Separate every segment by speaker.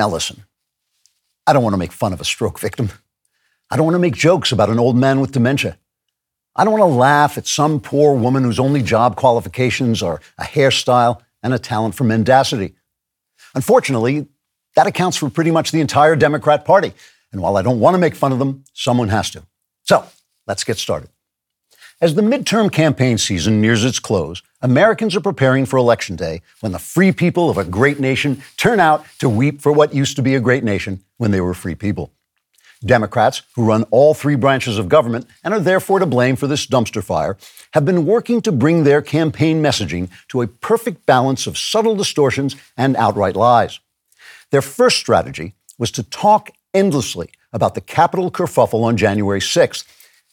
Speaker 1: Now, listen, I don't want to make fun of a stroke victim. I don't want to make jokes about an old man with dementia. I don't want to laugh at some poor woman whose only job qualifications are a hairstyle and a talent for mendacity. Unfortunately, that accounts for pretty much the entire Democrat Party. And while I don't want to make fun of them, someone has to. So let's get started. As the midterm campaign season nears its close, Americans are preparing for Election Day when the free people of a great nation turn out to weep for what used to be a great nation when they were free people. Democrats, who run all three branches of government and are therefore to blame for this dumpster fire, have been working to bring their campaign messaging to a perfect balance of subtle distortions and outright lies. Their first strategy was to talk endlessly about the Capitol kerfuffle on January 6th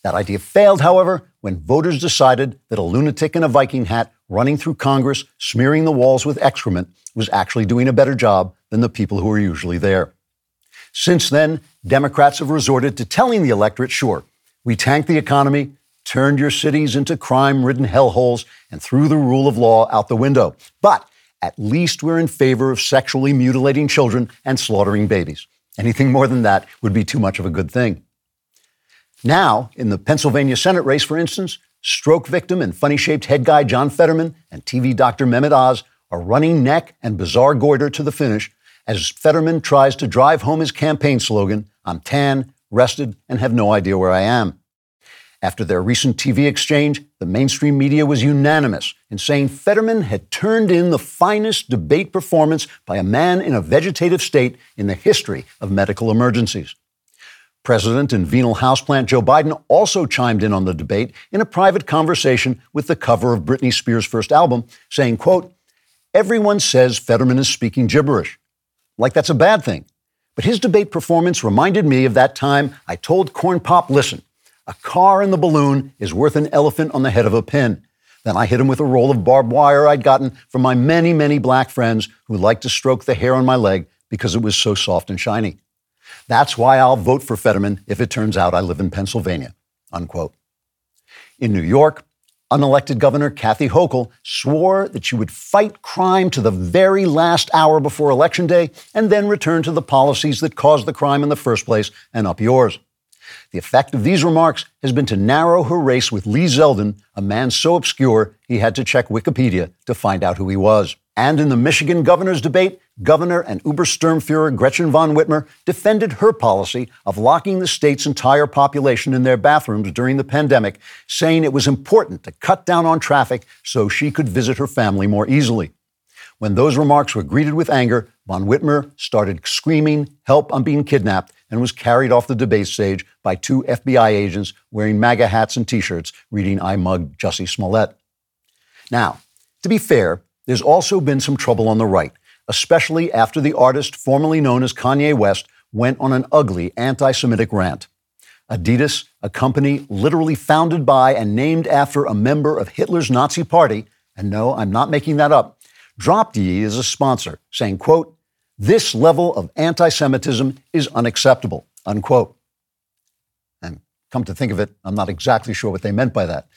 Speaker 1: that idea failed, however, when voters decided that a lunatic in a Viking hat running through Congress, smearing the walls with excrement, was actually doing a better job than the people who are usually there. Since then, Democrats have resorted to telling the electorate sure, we tanked the economy, turned your cities into crime ridden hellholes, and threw the rule of law out the window. But at least we're in favor of sexually mutilating children and slaughtering babies. Anything more than that would be too much of a good thing. Now, in the Pennsylvania Senate race, for instance, stroke victim and funny shaped head guy John Fetterman and TV doctor Mehmet Oz are running neck and bizarre goiter to the finish as Fetterman tries to drive home his campaign slogan I'm tan, rested, and have no idea where I am. After their recent TV exchange, the mainstream media was unanimous in saying Fetterman had turned in the finest debate performance by a man in a vegetative state in the history of medical emergencies. President and venal houseplant Joe Biden also chimed in on the debate in a private conversation with the cover of Britney Spears' first album, saying, quote, Everyone says Fetterman is speaking gibberish. Like that's a bad thing. But his debate performance reminded me of that time I told Corn Pop, listen, a car in the balloon is worth an elephant on the head of a pin. Then I hit him with a roll of barbed wire I'd gotten from my many, many black friends who liked to stroke the hair on my leg because it was so soft and shiny. That's why I'll vote for Fetterman if it turns out I live in Pennsylvania. Unquote. In New York, unelected Governor Kathy Hochul swore that she would fight crime to the very last hour before Election Day and then return to the policies that caused the crime in the first place and up yours. The effect of these remarks has been to narrow her race with Lee Zeldin, a man so obscure he had to check Wikipedia to find out who he was. And in the Michigan governor's debate, Governor and Ubersturmfuhrer Gretchen von Whitmer defended her policy of locking the state's entire population in their bathrooms during the pandemic, saying it was important to cut down on traffic so she could visit her family more easily. When those remarks were greeted with anger, von Whitmer started screaming, Help, I'm being kidnapped, and was carried off the debate stage by two FBI agents wearing MAGA hats and t shirts reading I mugged Jussie Smollett. Now, to be fair, there's also been some trouble on the right, especially after the artist formerly known as Kanye West went on an ugly anti Semitic rant. Adidas, a company literally founded by and named after a member of Hitler's Nazi party, and no, I'm not making that up, dropped Ye as a sponsor, saying, quote, this level of anti Semitism is unacceptable, unquote. And come to think of it, I'm not exactly sure what they meant by that.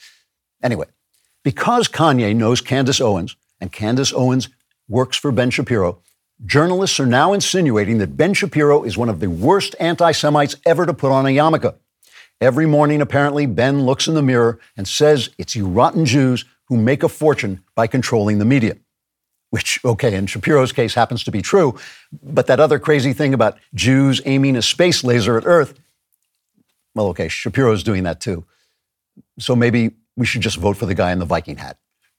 Speaker 1: Anyway, because Kanye knows Candace Owens, and Candace Owens works for Ben Shapiro, journalists are now insinuating that Ben Shapiro is one of the worst anti Semites ever to put on a yarmulke. Every morning, apparently, Ben looks in the mirror and says it's you rotten Jews who make a fortune by controlling the media. Which, okay, in Shapiro's case happens to be true, but that other crazy thing about Jews aiming a space laser at Earth, well, okay, Shapiro's doing that too. So maybe we should just vote for the guy in the Viking hat.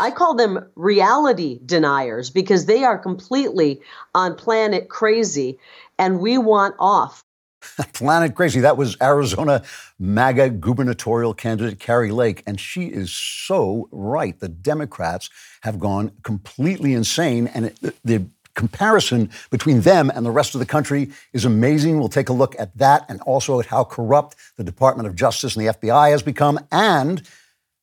Speaker 2: I call them reality deniers because they are completely on planet crazy and we want off.
Speaker 1: planet crazy. That was Arizona MAGA gubernatorial candidate Kari Lake. And she is so right. The Democrats have gone completely insane. And it, the comparison between them and the rest of the country is amazing. We'll take a look at that and also at how corrupt the Department of Justice and the FBI has become, and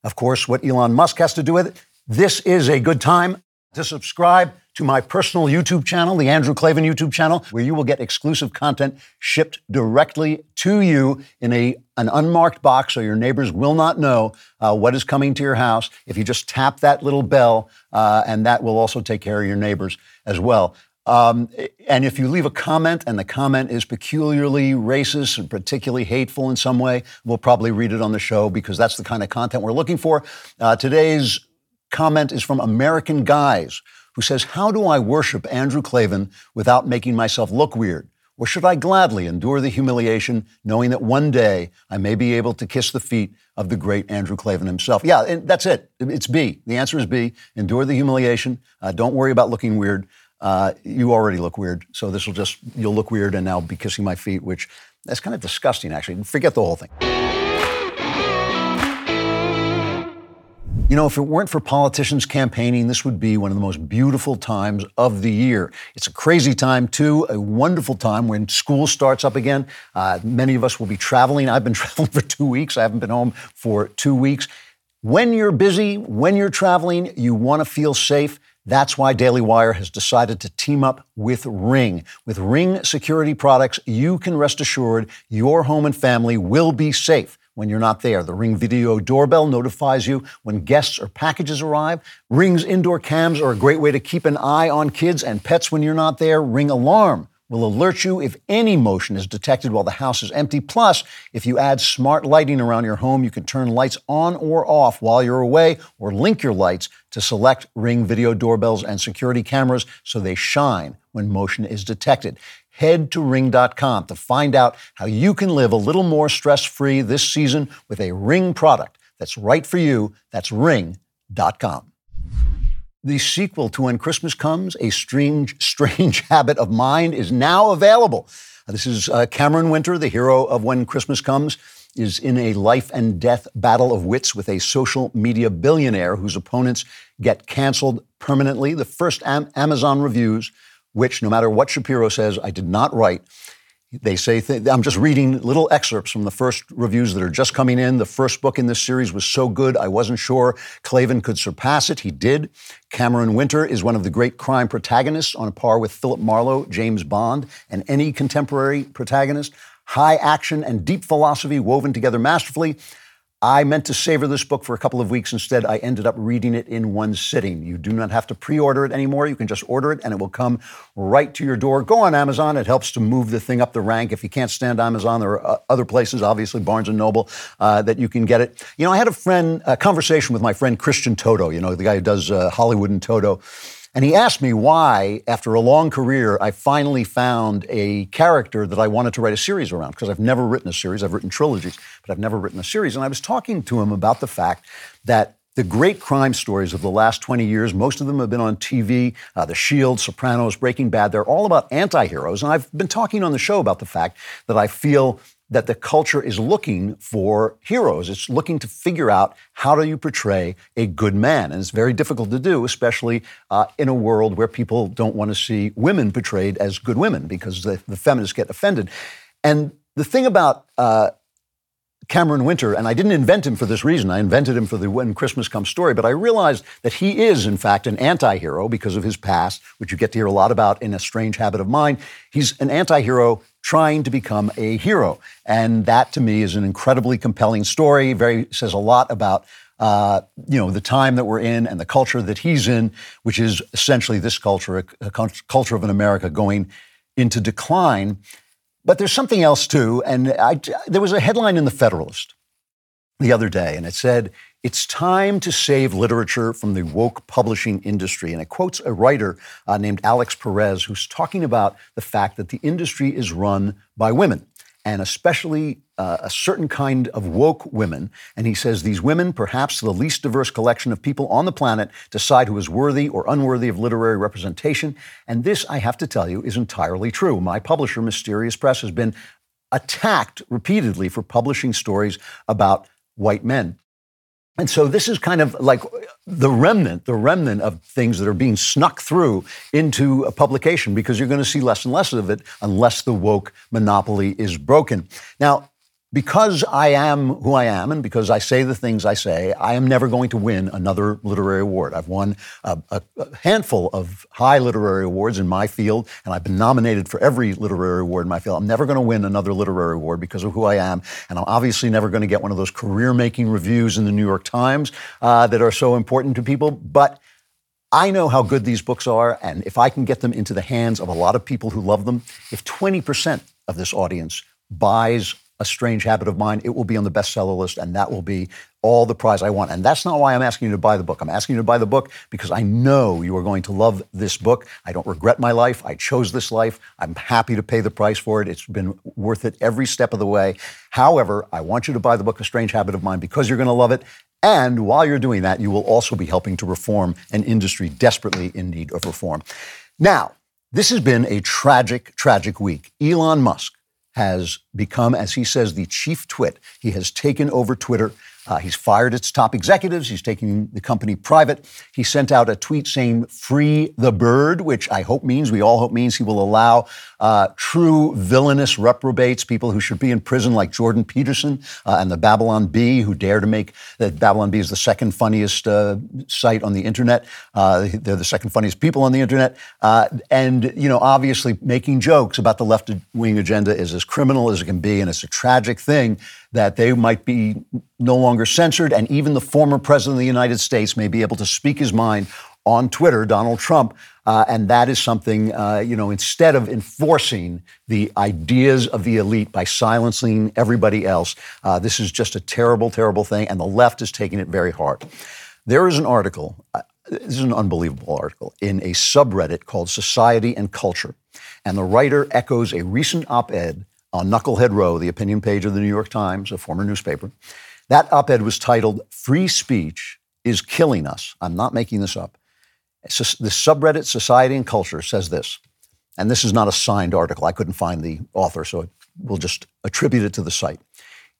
Speaker 1: of course, what Elon Musk has to do with it. This is a good time to subscribe to my personal YouTube channel, the Andrew Klavan YouTube channel, where you will get exclusive content shipped directly to you in a an unmarked box, so your neighbors will not know uh, what is coming to your house. If you just tap that little bell, uh, and that will also take care of your neighbors as well. Um, and if you leave a comment and the comment is peculiarly racist and particularly hateful in some way, we'll probably read it on the show because that's the kind of content we're looking for. Uh, today's comment is from American Guys, who says, How do I worship Andrew Klavan without making myself look weird? Or should I gladly endure the humiliation, knowing that one day I may be able to kiss the feet of the great Andrew Klavan himself? Yeah, and that's it. It's B. The answer is B. Endure the humiliation. Uh, don't worry about looking weird. Uh, you already look weird, so this will just, you'll look weird and now be kissing my feet, which that's kind of disgusting, actually. Forget the whole thing. You know, if it weren't for politicians campaigning, this would be one of the most beautiful times of the year. It's a crazy time, too, a wonderful time when school starts up again. Uh, many of us will be traveling. I've been traveling for two weeks. I haven't been home for two weeks. When you're busy, when you're traveling, you want to feel safe. That's why Daily Wire has decided to team up with Ring. With Ring security products, you can rest assured your home and family will be safe when you're not there. The Ring video doorbell notifies you when guests or packages arrive. Ring's indoor cams are a great way to keep an eye on kids and pets when you're not there. Ring alarm will alert you if any motion is detected while the house is empty. Plus, if you add smart lighting around your home, you can turn lights on or off while you're away or link your lights to select Ring video doorbells and security cameras so they shine when motion is detected head to ring.com to find out how you can live a little more stress free this season with a Ring product that's right for you. That's ring.com. The sequel to When Christmas Comes, A Strange, Strange Habit of Mind, is now available. This is uh, Cameron Winter, the hero of When Christmas Comes, is in a life and death battle of wits with a social media billionaire whose opponents get canceled permanently. The first Am- Amazon reviews which, no matter what Shapiro says, I did not write. They say, th- I'm just reading little excerpts from the first reviews that are just coming in. The first book in this series was so good, I wasn't sure Klavan could surpass it. He did. Cameron Winter is one of the great crime protagonists, on a par with Philip Marlowe, James Bond, and any contemporary protagonist. High action and deep philosophy woven together masterfully. I meant to savor this book for a couple of weeks. Instead, I ended up reading it in one sitting. You do not have to pre order it anymore. You can just order it and it will come right to your door. Go on Amazon. It helps to move the thing up the rank. If you can't stand Amazon, there are uh, other places, obviously Barnes and Noble, uh, that you can get it. You know, I had a friend, a conversation with my friend Christian Toto, you know, the guy who does uh, Hollywood in Toto. And he asked me why, after a long career, I finally found a character that I wanted to write a series around, because I've never written a series. I've written trilogies, but I've never written a series. And I was talking to him about the fact that the great crime stories of the last 20 years, most of them have been on TV uh, The Shield, Sopranos, Breaking Bad. They're all about anti heroes. And I've been talking on the show about the fact that I feel that the culture is looking for heroes. It's looking to figure out how do you portray a good man. And it's very difficult to do, especially uh, in a world where people don't want to see women portrayed as good women because the, the feminists get offended. And the thing about uh, Cameron Winter, and I didn't invent him for this reason. I invented him for the When Christmas Comes story, but I realized that he is, in fact, an anti hero because of his past, which you get to hear a lot about in A Strange Habit of Mind. He's an anti hero trying to become a hero. And that to me is an incredibly compelling story. Very says a lot about uh, you know the time that we're in and the culture that he's in, which is essentially this culture, a, culture of an America going into decline. But there's something else too, and I, there was a headline in the Federalist the other day, and it said it's time to save literature from the woke publishing industry. And it quotes a writer uh, named Alex Perez, who's talking about the fact that the industry is run by women, and especially uh, a certain kind of woke women. And he says these women, perhaps the least diverse collection of people on the planet, decide who is worthy or unworthy of literary representation. And this, I have to tell you, is entirely true. My publisher, Mysterious Press, has been attacked repeatedly for publishing stories about white men. And so this is kind of like the remnant, the remnant of things that are being snuck through into a publication because you're going to see less and less of it unless the woke monopoly is broken. Now, because I am who I am and because I say the things I say, I am never going to win another literary award. I've won a, a, handful of high literary awards in my field, and I've been nominated for every literary award in my field. I'm never going to win another literary award because of who I am, and I'm obviously never going to get one of those career making reviews in the New York Times uh, that are so important to people. But I know how good these books are, and if I can get them into the hands of a lot of people who love them, if 20% of this audience buys a Strange Habit of Mind, it will be on the bestseller list, and that will be all the prize I want. And that's not why I'm asking you to buy the book. I'm asking you to buy the book because I know you are going to love this book. I don't regret my life. I chose this life. I'm happy to pay the price for it. It's been worth it every step of the way. However, I want you to buy the book, A Strange Habit of Mind, because you're going to love it. And while you're doing that, you will also be helping to reform an industry desperately in need of reform. Now, this has been a tragic, tragic week. Elon Musk has become, as he says, the chief twit. He has taken over Twitter. Uh, he's fired its top executives. He's taking the company private. He sent out a tweet saying, Free the bird, which I hope means, we all hope means he will allow uh, true villainous reprobates, people who should be in prison like Jordan Peterson uh, and the Babylon Bee, who dare to make that Babylon Bee is the second funniest uh, site on the internet. Uh, they're the second funniest people on the internet. Uh, and, you know, obviously making jokes about the left wing agenda is as criminal as it can be. And it's a tragic thing that they might be no longer censored. And even the former president of the United States may be able to speak his mind on Twitter, Donald Trump. Uh, and that is something, uh, you know, instead of enforcing the ideas of the elite by silencing everybody else, uh, this is just a terrible, terrible thing. And the left is taking it very hard. There is an article, uh, this is an unbelievable article, in a subreddit called Society and Culture. And the writer echoes a recent op ed on Knucklehead Row, the opinion page of the New York Times, a former newspaper. That op ed was titled Free Speech is Killing Us. I'm not making this up. The subreddit Society and Culture says this, and this is not a signed article. I couldn't find the author, so we'll just attribute it to the site.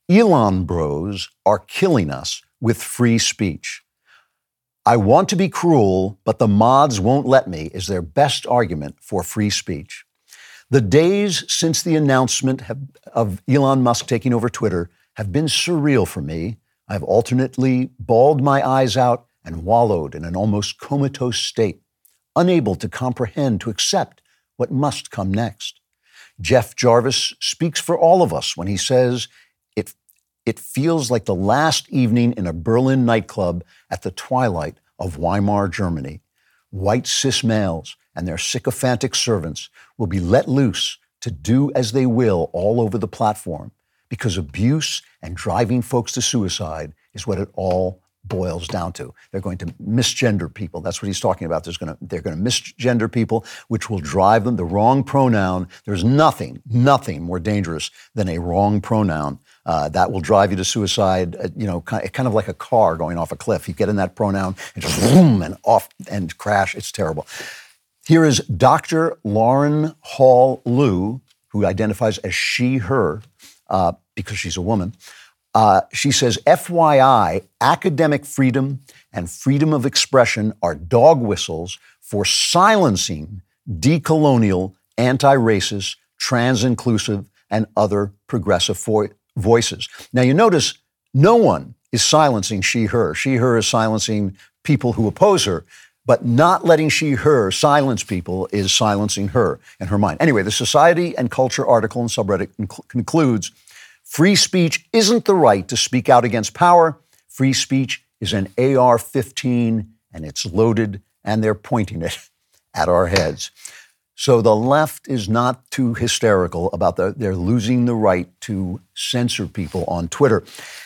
Speaker 1: Elon bros are killing us with free speech. I want to be cruel, but the mods won't let me, is their best argument for free speech. The days since the announcement have, of Elon Musk taking over Twitter have been surreal for me. I've alternately bawled my eyes out and wallowed in an almost comatose state, unable to comprehend, to accept what must come next. Jeff Jarvis speaks for all of us when he says, it, it feels like the last evening in a Berlin nightclub at the twilight of Weimar Germany. White cis males and their sycophantic servants will be let loose to do as they will all over the platform because abuse and driving folks to suicide is what it all boils down to. They're going to misgender people. That's what he's talking about. There's to, they're going to misgender people, which will drive them the wrong pronoun. There's nothing, nothing more dangerous than a wrong pronoun. Uh, that will drive you to suicide, uh, you know, kind of, kind of, like a car going off a cliff. You get in that pronoun and just boom and off and crash. It's terrible. Here is Dr. Lauren Hall Lew, who identifies as she, her, uh, because she's a woman. Uh, she says, FYI, academic freedom and freedom of expression are dog whistles for silencing decolonial, anti racist, trans inclusive, and other progressive vo- voices. Now, you notice no one is silencing she, her. She, her is silencing people who oppose her, but not letting she, her silence people is silencing her and her mind. Anyway, the Society and Culture article in subreddit concludes Free speech isn't the right to speak out against power. Free speech is an AR 15 and it's loaded and they're pointing it at our heads. So the left is not too hysterical about the, they're losing the right to censor people on Twitter.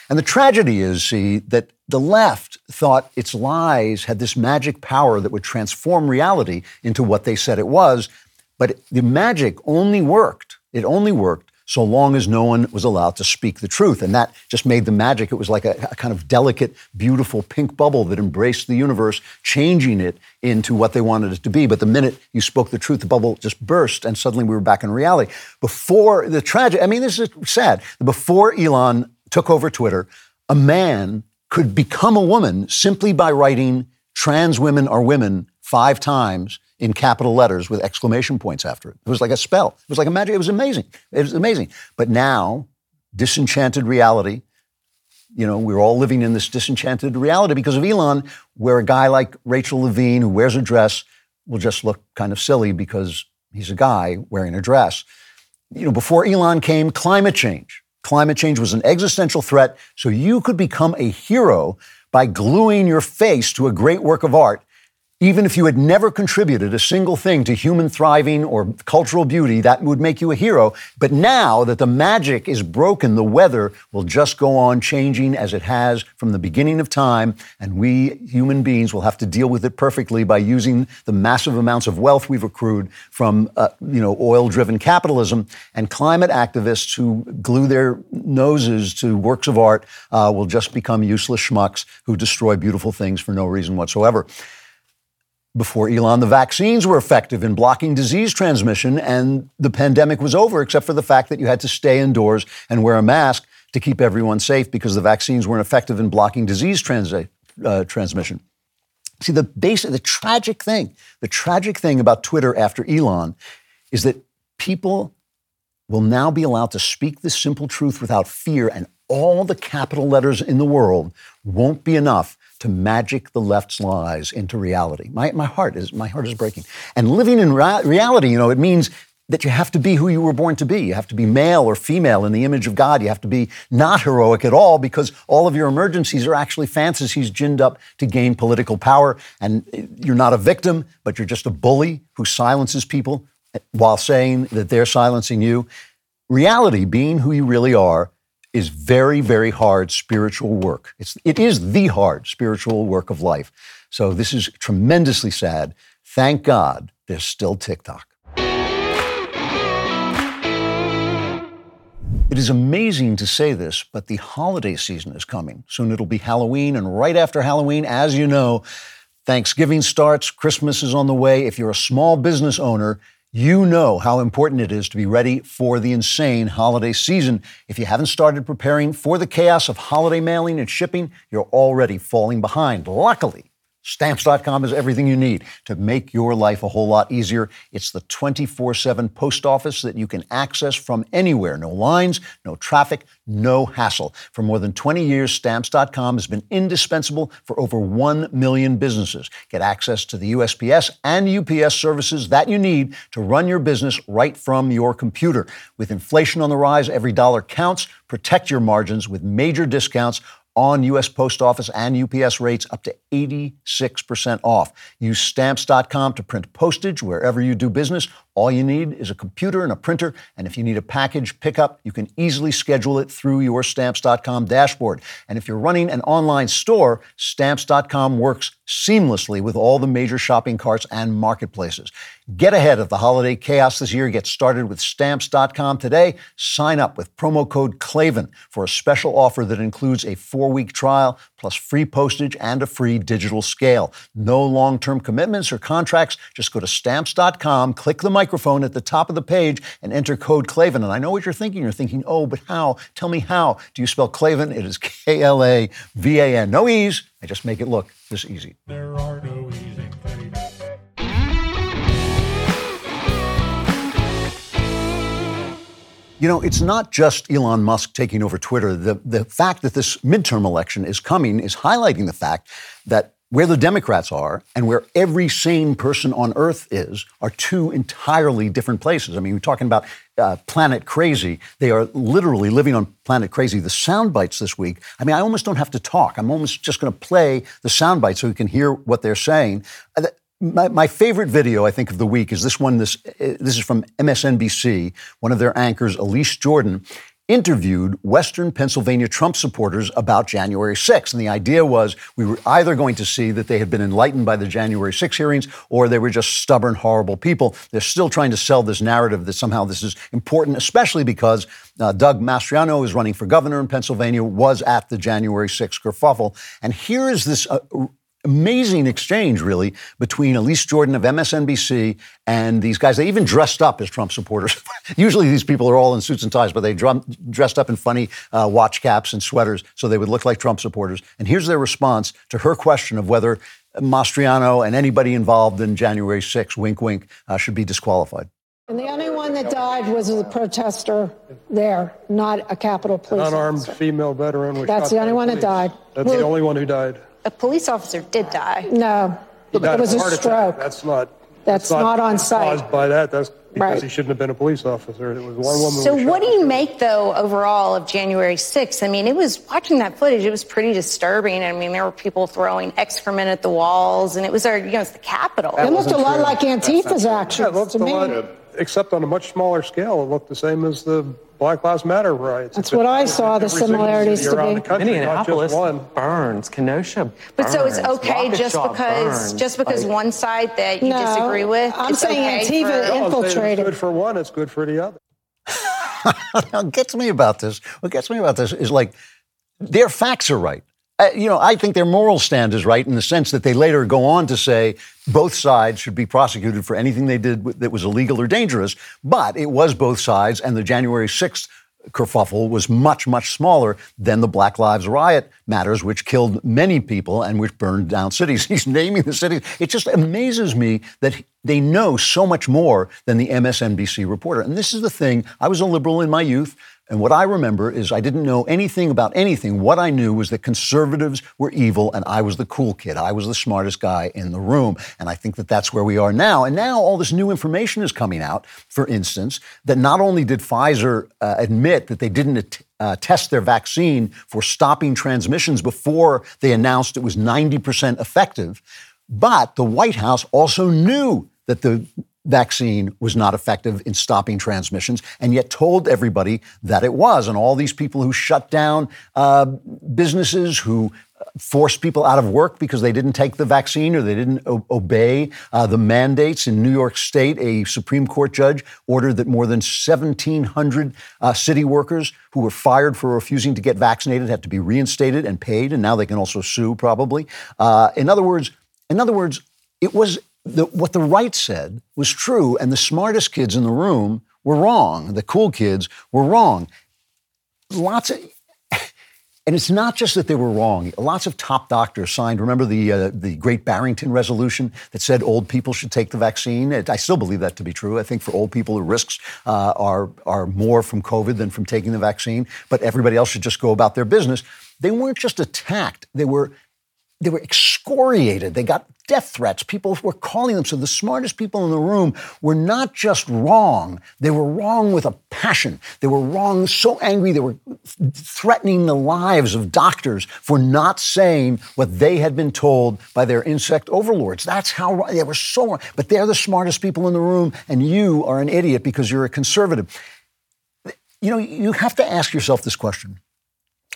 Speaker 1: And the tragedy is, see, that the left thought its lies had this magic power that would transform reality into what they said it was. But the magic only worked. It only worked so long as no one was allowed to speak the truth. And that just made the magic. It was like a, a, kind of delicate, beautiful pink bubble that embraced the universe, changing it into what they wanted it to be. But the minute you spoke the truth, the bubble just burst, and suddenly we were back in reality. Before the tragic, I mean, this is sad. Before Elon took over Twitter, a man could become a woman simply by writing trans women are women five times in capital letters with exclamation points after it. It was like a spell. It was like a magic. It was amazing. It was amazing. But now, disenchanted reality, you know, we're all living in this disenchanted reality because of Elon, where a guy like Rachel Levine, who wears a dress, will just look kind of silly because he's a guy wearing a dress. You know, before Elon came, climate change. Climate change was an existential threat, so you could become a hero by gluing your face to a great work of art even if you had never contributed a single thing to human thriving or cultural beauty, that would make you a hero. But now that the magic is broken, the weather will just go on changing as it has from the beginning of time. And we human beings will have to deal with it perfectly by using the massive amounts of wealth we've accrued from, uh, you know, oil driven capitalism. And climate activists who glue their noses to works of art uh, will just become useless schmucks who destroy beautiful things for no reason whatsoever before Elon, the vaccines were effective in blocking disease transmission, and the pandemic was over, except for the fact that you had to stay indoors and wear a mask to keep everyone safe because the vaccines weren't effective in blocking disease uh, transmission. See, the basic, the tragic thing, the tragic thing about Twitter after Elon is that people will now be allowed to speak the simple truth without fear, and all the capital letters in the world won't be enough to magic the left's lies into reality. My, my heart is my heart is breaking. And living in ra- reality, you know, it means that you have to be who you were born to be. You have to be male or female in the image of God. You have to be not heroic at all because all of your emergencies are actually fantasies ginned up to gain political power. And you're not a victim, but you're just a bully who silences people while saying that they're silencing you. Reality, being who you really are, is very, very hard spiritual work. It's, it is the hard spiritual work of life. So this is tremendously sad. Thank God there's still TikTok. It is amazing to say this, but the holiday season is coming. Soon it'll be Halloween, and right after Halloween, as you know, Thanksgiving starts, Christmas is on the way. If you're a small business owner, you know how important it is to be ready for the insane holiday season. If you haven't started preparing for the chaos of holiday mailing and shipping, you're already falling behind. Luckily, Stamps.com is everything you need to make your life a whole lot easier. It's the 24 7 post office that you can access from anywhere. No lines, no traffic, no hassle. For more than 20 years, Stamps.com has been indispensable for over 1 million businesses. Get access to the USPS and UPS services that you need to run your business right from your computer. With inflation on the rise, every dollar counts. Protect your margins with major discounts on U.S. Post Office and UPS rates up to 86% off. Use stamps.com to print postage wherever you do business. All you need is a computer and a printer, and if you need a package pickup, you can easily schedule it through your stamps.com dashboard. And if you're running an online store, stamps.com works seamlessly with all the major shopping carts and marketplaces. Get ahead of the holiday chaos this year. Get started with stamps.com today. Sign up with promo code KLAVAN for a special offer that includes a four week trial plus free postage and a free digital scale. No long term commitments or contracts. Just go to stamps.com, click the microphone at the top of the page, and enter code KLAVAN. And I know what you're thinking. You're thinking, oh, but how? Tell me how. Do you spell KLAVAN? It is K L A V A N. No E's. I just make it look this easy.
Speaker 3: There are no Cleveland.
Speaker 1: You know, it's not just Elon Musk taking over Twitter. The, the fact that this midterm election is coming is highlighting the fact that where the Democrats are and where every sane person on earth is are two entirely different places. I mean, we're talking about uh, Planet Crazy. They are literally living on Planet Crazy. The sound bites this week, I mean, I almost don't have to talk. I'm almost just going to play the sound bites so you can hear what they're saying. Uh, my, my, favorite video, I think, of the week is this one. This uh, this is from MSNBC. One of their anchors, Elise Jordan, interviewed Western Pennsylvania Trump supporters about January 6th. And the idea was we were either going to see that they had been enlightened by the January 6 hearings or they were just stubborn, horrible people. They're still trying to sell this narrative that somehow this is important, especially because uh, Doug Mastriano is running for governor in Pennsylvania, was at the January 6 kerfuffle. And here is this. Uh, amazing exchange, really, between Elise Jordan of MSNBC and these guys. They even dressed up as Trump supporters. Usually these people are all in suits and ties, but they drum, dressed up in funny uh, watch caps and sweaters so they would look like Trump supporters. And here's their response to her question of whether Mastriano and anybody involved in January 6, wink, wink, uh, should be disqualified.
Speaker 4: And the only one that died was a protester there, not a Capitol police
Speaker 5: Unarmed
Speaker 4: officer.
Speaker 5: female veteran was
Speaker 4: That's
Speaker 5: shot
Speaker 4: the only one that died.
Speaker 5: That's the only one who died.
Speaker 6: A police officer did die.
Speaker 4: No,
Speaker 5: He
Speaker 4: it was
Speaker 5: of
Speaker 4: a
Speaker 5: heart attack.
Speaker 4: stroke.
Speaker 5: That's not.
Speaker 4: That's not on site.
Speaker 5: Caused by that. That's because
Speaker 4: Right.
Speaker 5: he shouldn't have been a police officer. It was one woman.
Speaker 6: So
Speaker 5: was
Speaker 6: what do you make though overall of January 6th? I mean, it was watching that footage, it was pretty disturbing. I mean, there were people throwing excrement at the walls and it was our, you know, it's the Capitol.
Speaker 4: It looked a lot like Antifa's
Speaker 5: Yeah,
Speaker 4: actions
Speaker 5: it looked
Speaker 4: to
Speaker 5: a
Speaker 4: me.
Speaker 5: lot, except on a much smaller scale. It looked the same as the Black Lives Matter riots.
Speaker 4: That's
Speaker 5: It's
Speaker 4: what I saw, the similarities to be.
Speaker 5: country,
Speaker 7: Minneapolis
Speaker 5: just one.
Speaker 7: burns, Kenosha
Speaker 6: But so it's okay
Speaker 7: Rocket
Speaker 6: just because
Speaker 7: burns.
Speaker 6: just because
Speaker 7: Like,
Speaker 6: one side that you
Speaker 4: No,
Speaker 6: disagree with.
Speaker 4: I'm saying
Speaker 6: okay
Speaker 4: Antifa
Speaker 6: for-
Speaker 5: No, I'm saying if
Speaker 4: infiltrated.
Speaker 5: It's good for one. It's good for the other.
Speaker 1: what gets me about this, what gets me about this is like their facts are right. You know, I think their moral stand is right in the sense that they later go on to say both sides should be prosecuted for anything they did that was illegal or dangerous. But it was both sides, and the January 6th kerfuffle was much, much smaller than the Black Lives Riot matters, which killed many people and which burned down cities. He's naming the cities. It just amazes me that they know so much more than the MSNBC reporter. And this is the thing I was a liberal in my youth. And what I remember is I didn't know anything about anything. What I knew was that conservatives were evil and I was the cool kid. I was the smartest guy in the room. And I think that that's where we are now. And now all this new information is coming out, for instance, that not only did Pfizer uh, admit that they didn't uh, test their vaccine for stopping transmissions before they announced it was 90% effective, but the White House also knew that the vaccine was not effective in stopping transmissions, and yet told everybody that it was. And all these people who shut down uh, businesses, who forced people out of work because they didn't take the vaccine or they didn't o- obey uh, the mandates in New York State. A Supreme Court judge ordered that more than 1,700 uh, city workers who were fired for refusing to get vaccinated had to be reinstated and paid, and now they can also sue probably. Uh, in other words, in other words, it was the, what the right said was true, and the smartest kids in the room were wrong. The cool kids were wrong. Lots of, and it's not just that they were wrong. Lots of top doctors signed. Remember the uh, the Great Barrington Resolution that said old people should take the vaccine. It, I still believe that to be true. I think for old people, the risks uh, are are more from COVID than from taking the vaccine. But everybody else should just go about their business. They weren't just attacked; they were they were excoriated. They got death threats. People were calling them. So the smartest people in the room were not just wrong, they were wrong with a passion. They were wrong, so angry, they were threatening the lives of doctors for not saying what they had been told by their insect overlords. That's how they were so wrong. But they're the smartest people in the room, and you are an idiot because you're a conservative. You know, you have to ask yourself this question.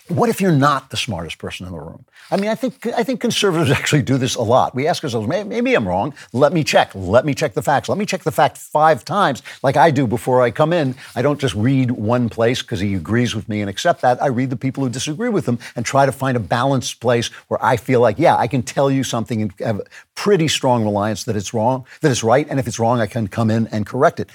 Speaker 1: What if you're not the smartest person in the room? I mean, I think I think conservatives actually do this a lot. We ask ourselves, maybe, I'm wrong. Let me check. Let me check the facts. Let me check the fact five times, like I do before I come in. I don't just read one place because he agrees with me and accept that. I read the people who disagree with him and try to find a balanced place where I feel like, yeah, I can tell you something and have a pretty strong reliance that it's wrong, that it's right, and if it's wrong, I can come in and correct it.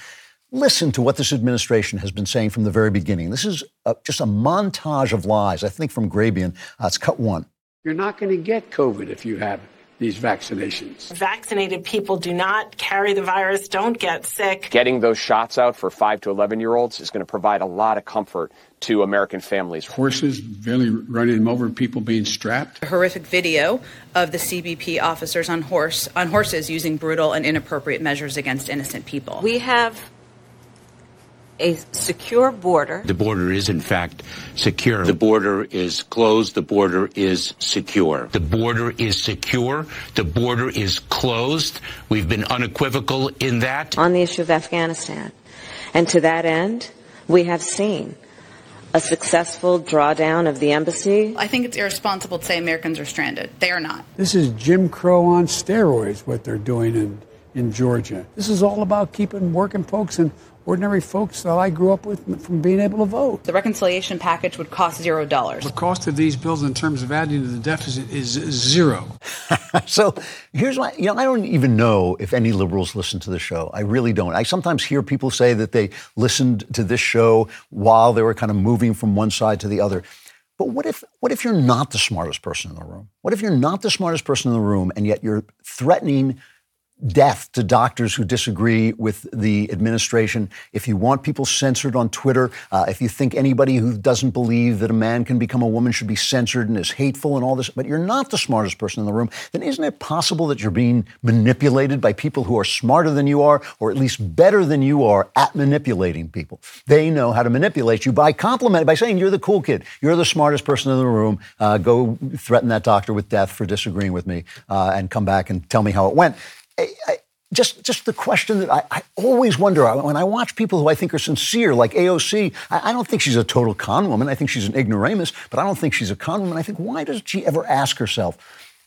Speaker 1: Listen to what this administration has been saying from the very beginning. This is a, just a montage of lies, I think, from Grabien. Uh, it's cut one.
Speaker 8: You're not going to get COVID if you have these vaccinations.
Speaker 9: Vaccinated people do not carry the virus, don't get sick.
Speaker 10: Getting those shots out for 5 to 11 year olds is going to provide a lot of comfort to American families.
Speaker 8: Horses barely running them over, people being strapped.
Speaker 11: A horrific video of the CBP officers on horse on horses using brutal and inappropriate measures against innocent people.
Speaker 12: We have a secure border.
Speaker 13: The border is, in fact, secure. The border is closed. The border is secure. The border is secure. The border is closed. We've been unequivocal in that.
Speaker 12: On the issue of Afghanistan. And to that end, we have seen a successful drawdown of the embassy.
Speaker 11: I think it's irresponsible to say Americans are stranded. They are not.
Speaker 8: This is Jim Crow on steroids, what they're doing in in Georgia. This is all about keeping working folks and ordinary folks that I grew up with from being able to vote.
Speaker 11: The reconciliation package would cost zero dollars.
Speaker 8: The cost of these bills in terms of adding to the deficit is zero.
Speaker 1: so here's why, you know, I don't even know if any liberals listen to the show. I really don't. I sometimes hear people say that they listened to this show while they were kind of moving from one side to the other. But what if what if you're not the smartest person in the room? What if you're not the smartest person in the room and yet you're threatening death to doctors who disagree with the administration, if you want people censored on Twitter, uh, if you think anybody who doesn't believe that a man can become a woman should be censored and is hateful and all this, but you're not the smartest person in the room, then isn't it possible that you're being manipulated by people who are smarter than you are, or at least better than you are at manipulating people? They know how to manipulate you by compliment, by saying you're the cool kid, you're the smartest person in the room. Uh, go threaten that doctor with death for disagreeing with me, uh, and come back and tell me how it went. I, just, just the question that I, I, always wonder uh, when I watch people who I think are sincere, like AOC. I, I, don't think she's a total con woman. I think she's an ignoramus, but I don't think she's a con woman. I think why doesn't she ever ask herself,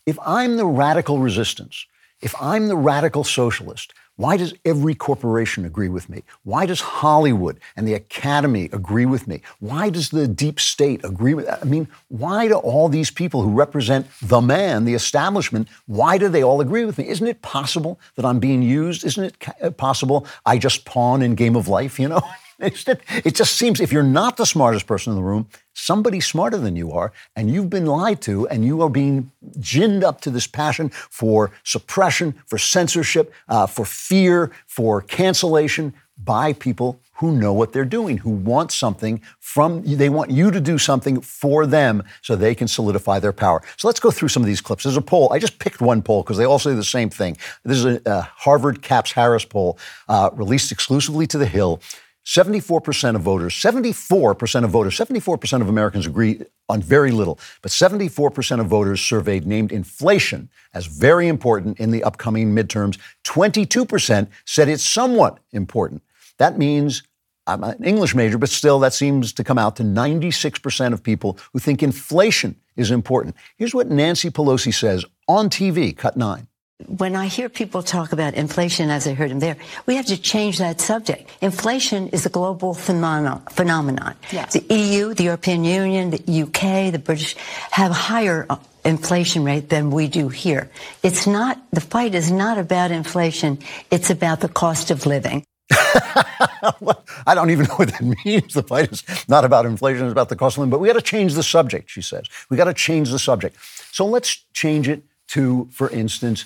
Speaker 1: if I'm the radical resistance, if I'm the radical socialist, why does every corporation agree with me? Why does Hollywood and the Academy agree with me? Why does the deep state agree with I mean, why do all these people who represent the man, the establishment, why do they all agree with me? Isn't it possible that I'm being used? Isn't it uh, possible I just pawn in game of life, you know? It just seems if you're not the smartest person in the room, somebody smarter than you are, and you've been lied to, and you are being ginned up to this passion for suppression, for censorship, uh, for fear, for cancellation by people who know what they're doing, who want something from they want you to do something for them so they can solidify their power. So let's go through some of these clips. There's a poll. I just picked one poll because they all say the same thing. This is a, a Harvard Caps Harris poll uh, released exclusively to The Hill. 74% of voters, 74% of voters, 74% of Americans agree on very little, but 74% of voters surveyed named inflation as very important in the upcoming midterms. 22% said it's somewhat important. That means I'm an English major, but still that seems to come out to 96% of people who think inflation is important. Here's what Nancy Pelosi says on TV, cut nine
Speaker 7: when I hear people talk about inflation, as I heard him there, we have to change that subject. Inflation is a global phenomenon. Yes. The EU, the European Union, the UK, the British have higher uh, inflation rate than we do here. It's not, the fight is not about inflation. It's about the cost of living.
Speaker 1: I don't even know what that means. The fight is not about inflation, it's about the cost of living. But we got to change the subject, she says. We got to change the subject. So let's change it to, for instance,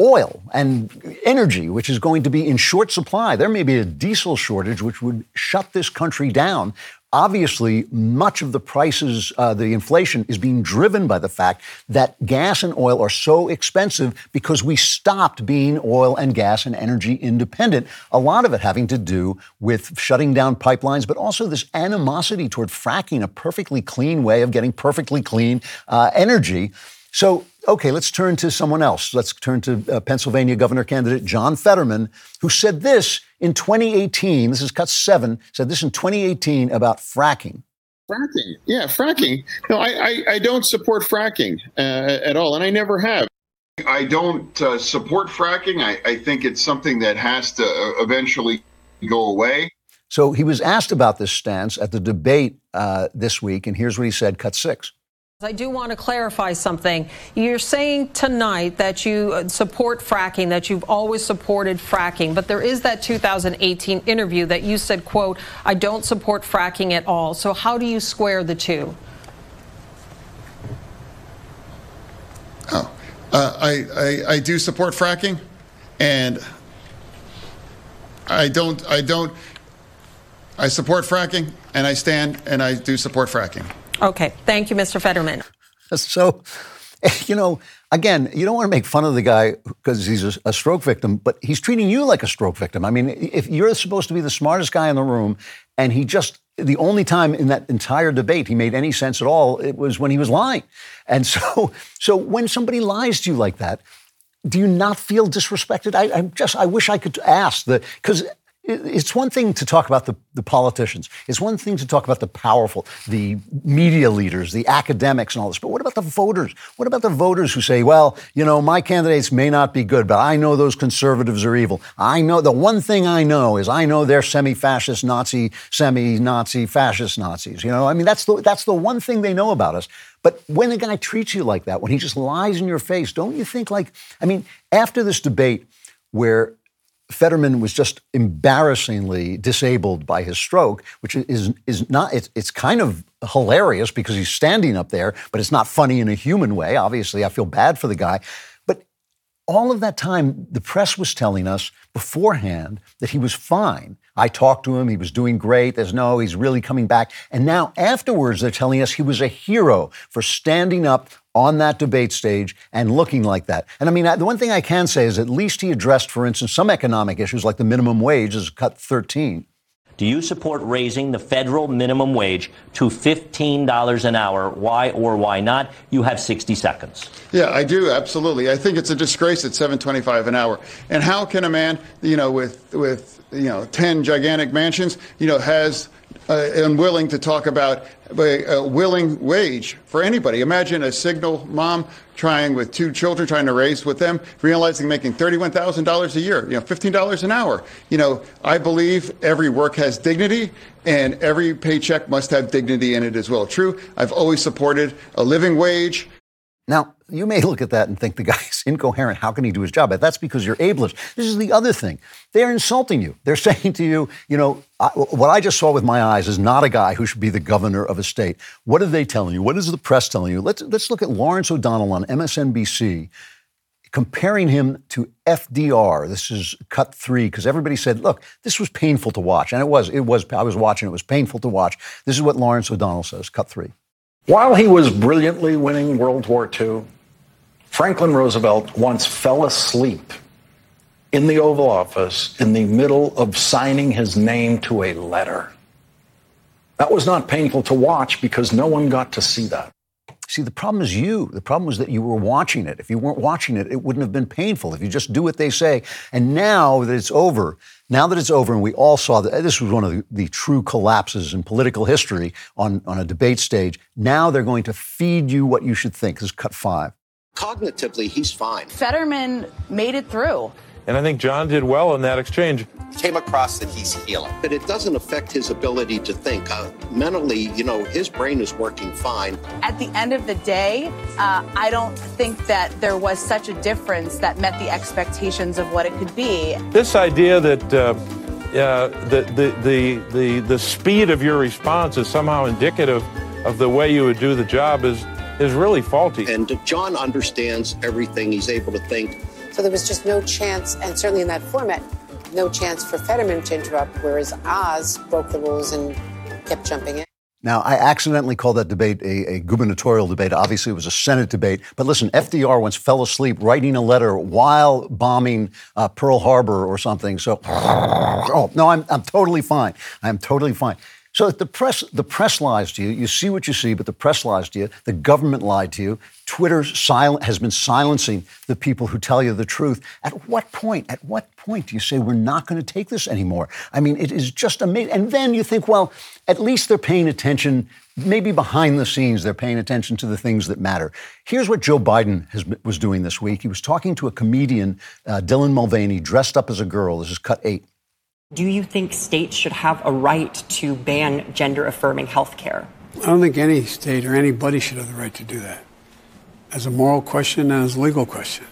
Speaker 1: oil and energy, which is going to be in short supply. There may be a diesel shortage, which would shut this country down. Obviously, much of the prices, uh, the inflation is being driven by the fact that gas and oil are so expensive because we stopped being oil and gas and energy independent. A lot of it having to do with shutting down pipelines, but also this animosity toward fracking, a perfectly clean way of getting perfectly clean uh, energy. So, okay, let's turn to someone else. Let's turn to uh, Pennsylvania governor candidate John Fetterman, who said this in 2018. This is cut seven, said this in 2018 about fracking.
Speaker 14: Fracking, yeah, fracking. No, I, I, I don't support fracking uh, at all, and I never have. I don't uh, support fracking. I, I think it's something that has to uh, eventually go away.
Speaker 1: So he was asked about this stance at the debate uh, this week, and here's what he said cut six.
Speaker 15: I do want to clarify something. You're saying tonight that you uh, support fracking, that you've always supported fracking, but there is that 2018 interview that you said, quote, I don't support fracking at all. So how do you square the two?
Speaker 14: Oh, uh, I, I, I do support fracking, and I don't, I don't, I support fracking, and I stand and I do support fracking.
Speaker 15: Okay. Thank you, Mr. Fetterman.
Speaker 1: So, you know, again, you don't want to make fun of the guy because he's a, stroke victim, but he's treating you like a stroke victim. I mean, if you're supposed to be the smartest guy in the room, and he just the only time in that entire debate he made any sense at all, it was when he was lying. And so, so when somebody lies to you like that, do you not feel disrespected? I, I just, I wish I could ask the because it's one thing to talk about the, the politicians. It's one thing to talk about the powerful, the media leaders, the academics, and all this. But what about the voters? What about the voters who say, well, you know, my candidates may not be good, but I know those conservatives are evil. I know the one thing I know is I know they're semi-fascist Nazi, semi-Nazi, fascist Nazis. You know, I mean, that's the that's the one thing they know about us. But when a guy treats you like that, when he just lies in your face, don't you think like, I mean, after this debate where Fetterman was just embarrassingly disabled by his stroke, which is is not. It's, it's kind of hilarious because he's standing up there, but it's not funny in a human way. Obviously, I feel bad for the guy. But all of that time, the press was telling us beforehand that he was fine. I talked to him; he was doing great. There's no, he's really coming back. And now afterwards, they're telling us he was a hero for standing up on that debate stage and looking like that. And I mean, the one thing I can say is at least he addressed, for instance, some economic issues like the minimum wage is cut 13.
Speaker 16: Do you support raising the federal minimum wage to $15 an hour? Why or why not? You have 60 seconds.
Speaker 14: Yeah, I do absolutely. I think it's a disgrace at 7.25 an hour. And how can a man, you know, with with you know 10 gigantic mansions, you know, has uh, unwilling to talk about a, a willing wage for anybody? Imagine a single mom trying with two children, trying to raise with them, realizing making $31,000 a year, you know, $15 an hour. You know, I believe every work has dignity and every paycheck must have dignity in it as well. True, I've always supported a living wage.
Speaker 1: Now, you may look at that and think the guy's incoherent. How can he do his job? But that's because you're ableist. This is the other thing. They're insulting you. They're saying to you, you know, I, what I just saw with my eyes is not a guy who should be the governor of a state. What are they telling you? What is the press telling you? Let's, let's look at Lawrence O'Donnell on MSNBC comparing him to FDR. This is cut three because everybody said, "Look, this was painful to watch," and it was. It was. I was watching. It was painful to watch. This is what Lawrence O'Donnell says. Cut three.
Speaker 17: While he was brilliantly winning World War II, Franklin Roosevelt once fell asleep in the Oval Office in the middle of signing his name to a letter. That was not painful to watch because no one got to see that.
Speaker 1: See, the problem is you. The problem was that you were watching it. If you weren't watching it, it wouldn't have been painful. If you just do what they say. And now that it's over, now that it's over, and we all saw that this was one of the, the true collapses in political history on, on a debate stage. Now they're going to feed you what you should think. This is cut five.
Speaker 18: Cognitively, he's fine.
Speaker 11: Fetterman made it through.
Speaker 19: And I think John did well in that exchange.
Speaker 18: Came across that he's healing. But it doesn't affect his ability to think. Uh, mentally, you know, his brain is working fine.
Speaker 11: At the end of the day, uh, I don't think that there was such a difference that met the expectations of what it could be.
Speaker 19: This idea that uh, uh, the, the, the, the, the speed of your response is somehow indicative of the way you would do the job is, is really faulty.
Speaker 18: And John understands everything. He's able to think.
Speaker 20: So there was just no chance, and certainly in that format, no chance for Fetterman to interrupt, whereas Oz broke the rules and kept jumping in.
Speaker 1: Now, I accidentally called that debate a, a gubernatorial debate. Obviously, it was a Senate debate. But listen, FDR once fell asleep writing a letter while bombing uh, Pearl Harbor or something. So, oh, no, I'm, I'm totally fine. I'm totally fine. So the press, the press lies to you. You see what you see, but the press lies to you. The government lied to you. Twitter has been silencing the people who tell you the truth. At what point? At what point do you say we're not going to take this anymore? I mean, it is just amazing. And then you think, well, at least they're paying attention. Maybe behind the scenes, they're paying attention to the things that matter. Here's what Joe Biden has, was doing this week. He was talking to a comedian, uh, Dylan Mulvaney, dressed up as a girl. This is cut eight.
Speaker 21: Do you think states should have a right to ban gender affirming health care?
Speaker 8: I don't think any state or anybody should have the right to do that. As a moral question and as a legal question.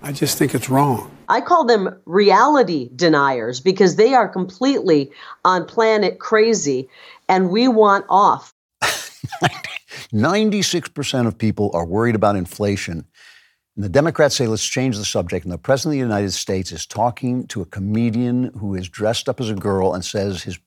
Speaker 8: I just think it's wrong.
Speaker 2: I call them reality deniers because they are completely on planet crazy and we want off.
Speaker 1: 96% of people are worried about inflation. And the Democrats say, let's change the subject. And the President of the United States is talking to a comedian who is dressed up as a girl and says his,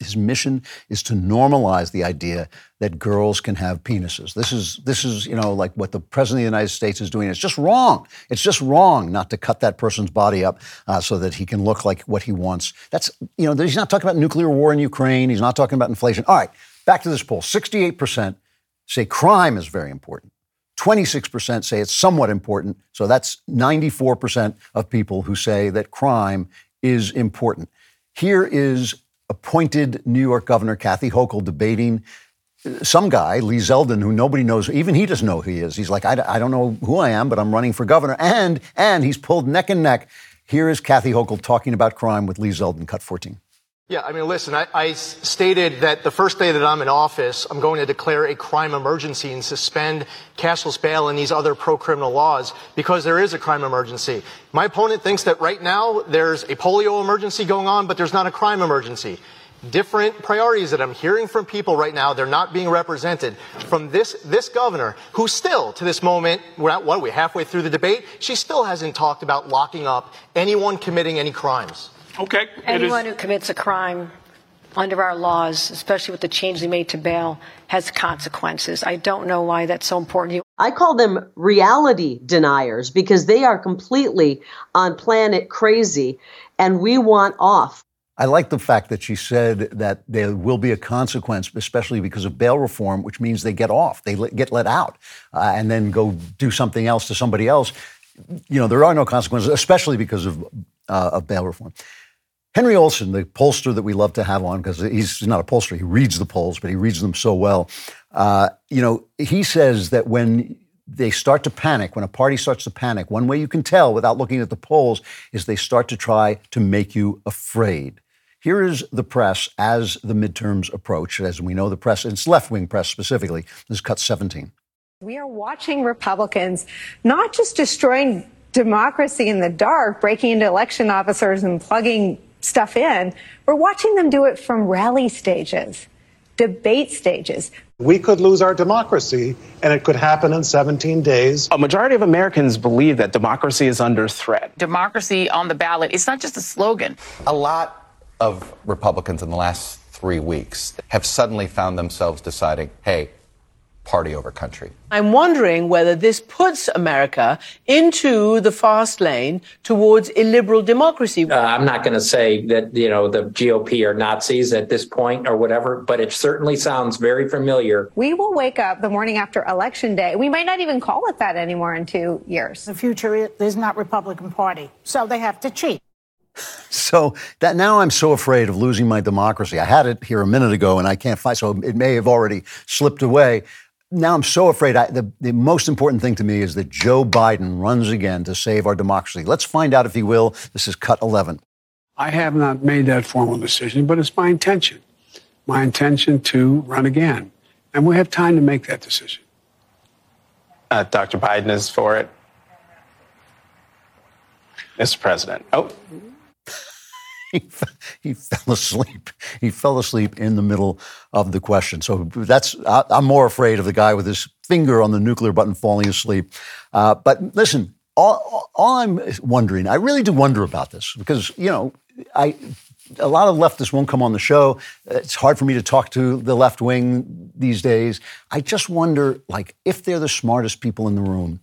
Speaker 1: his mission is to normalize the idea that girls can have penises. This is, this is, you know, like what the President of the United States is doing. It's just wrong. It's just wrong not to cut that person's body up uh, so that he can look like what he wants. That's, you know, he's not talking about nuclear war in Ukraine. He's not talking about inflation. All right, back to this poll 68% say crime is very important. 26% say it's somewhat important. So that's 94% of people who say that crime is important. Here is appointed New York Governor Kathy Hochul debating uh, some guy, Lee Zeldin, who nobody knows, even he doesn't know who he is. He's like, I, I don't know who I am, but I'm running for governor. And, and he's pulled neck and neck. Here is Kathy Hochul talking about crime with Lee Zeldin, cut 14.
Speaker 22: Yeah, I mean, listen, I, I, stated that the first day that I'm in office, I'm going to declare a crime emergency and suspend cashless bail and these other pro-criminal laws because there is a crime emergency. My opponent thinks that right now there's a polio emergency going on, but there's not a crime emergency different priorities that I'm hearing from people right now. They're not being represented from this, this governor who still to this moment, we're at what are we halfway through the debate? She still hasn't talked about locking up anyone committing any crimes.
Speaker 23: Okay.
Speaker 24: Anyone who commits a crime under our laws, especially with the change they made to bail, has consequences. I don't know why that's so important to you.
Speaker 2: I call them reality deniers because they are completely on planet crazy and we want off.
Speaker 1: I like the fact that she said that there will be a consequence, especially because of bail reform, which means they get off, they get let out, uh, and then go do something else to somebody else. You know, there are no consequences, especially because of, uh, of bail reform. Henry Olsen, the pollster that we love to have on, because he's not a pollster, he reads the polls, but he reads them so well. Uh, you know, he says that when they start to panic, when a party starts to panic, one way you can tell without looking at the polls is they start to try to make you afraid. Here is the press as the midterms approach. As we know, the press, it's left wing press specifically, this is cut 17.
Speaker 25: We are watching Republicans not just destroying democracy in the dark, breaking into election officers and plugging stuff in, we're watching them do it from rally stages, debate stages.
Speaker 26: We could lose our democracy, and it could happen in 17 days.
Speaker 27: A majority of Americans believe that democracy is under threat.
Speaker 28: Democracy on the ballot, it's not just a slogan.
Speaker 29: A lot of Republicans in the last three weeks have suddenly found themselves deciding, hey, party over country.
Speaker 30: I'm wondering whether this puts America into the fast lane towards illiberal democracy.
Speaker 31: Uh, I'm not going to say that, you know, the GOP are Nazis at this point or whatever, but it certainly sounds very familiar.
Speaker 25: We will wake up the morning after election day. We might not even call it that anymore in two years.
Speaker 32: The future is not Republican Party, so they have to cheat.
Speaker 1: So that now I'm so afraid of losing my democracy. I had it here a minute ago and I can't find, so it may have already slipped away. Now I'm so afraid. I, the, the most important thing to me is that Joe Biden runs again to save our democracy. Let's find out if he will. This is cut 11.
Speaker 8: I have not made that formal decision, but it's my intention. My intention to run again. And we have time to make that decision.
Speaker 27: Uh, Dr. Biden is for it. Mr. President. Oh,
Speaker 1: he, fell asleep. He fell asleep in the middle of the question. So that's I, am more afraid of the guy with his finger on the nuclear button falling asleep. Uh, but listen, all, all I'm wondering, I really do wonder about this because you know I a lot of leftists won't come on the show. It's hard for me to talk to the left wing these days. I just wonder, like, if they're the smartest people in the room,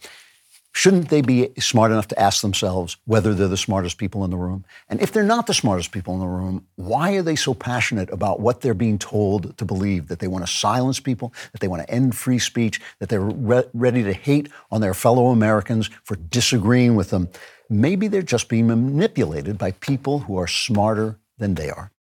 Speaker 1: Shouldn't they be smart enough to ask themselves whether they're the smartest people in the room? And if they're not the smartest people in the room, why are they so passionate about what they're being told to believe? That they want to silence people, that they want to end free speech, that they're re- ready to hate on their fellow Americans for disagreeing with them? Maybe they're just being manipulated by people who are smarter than they are.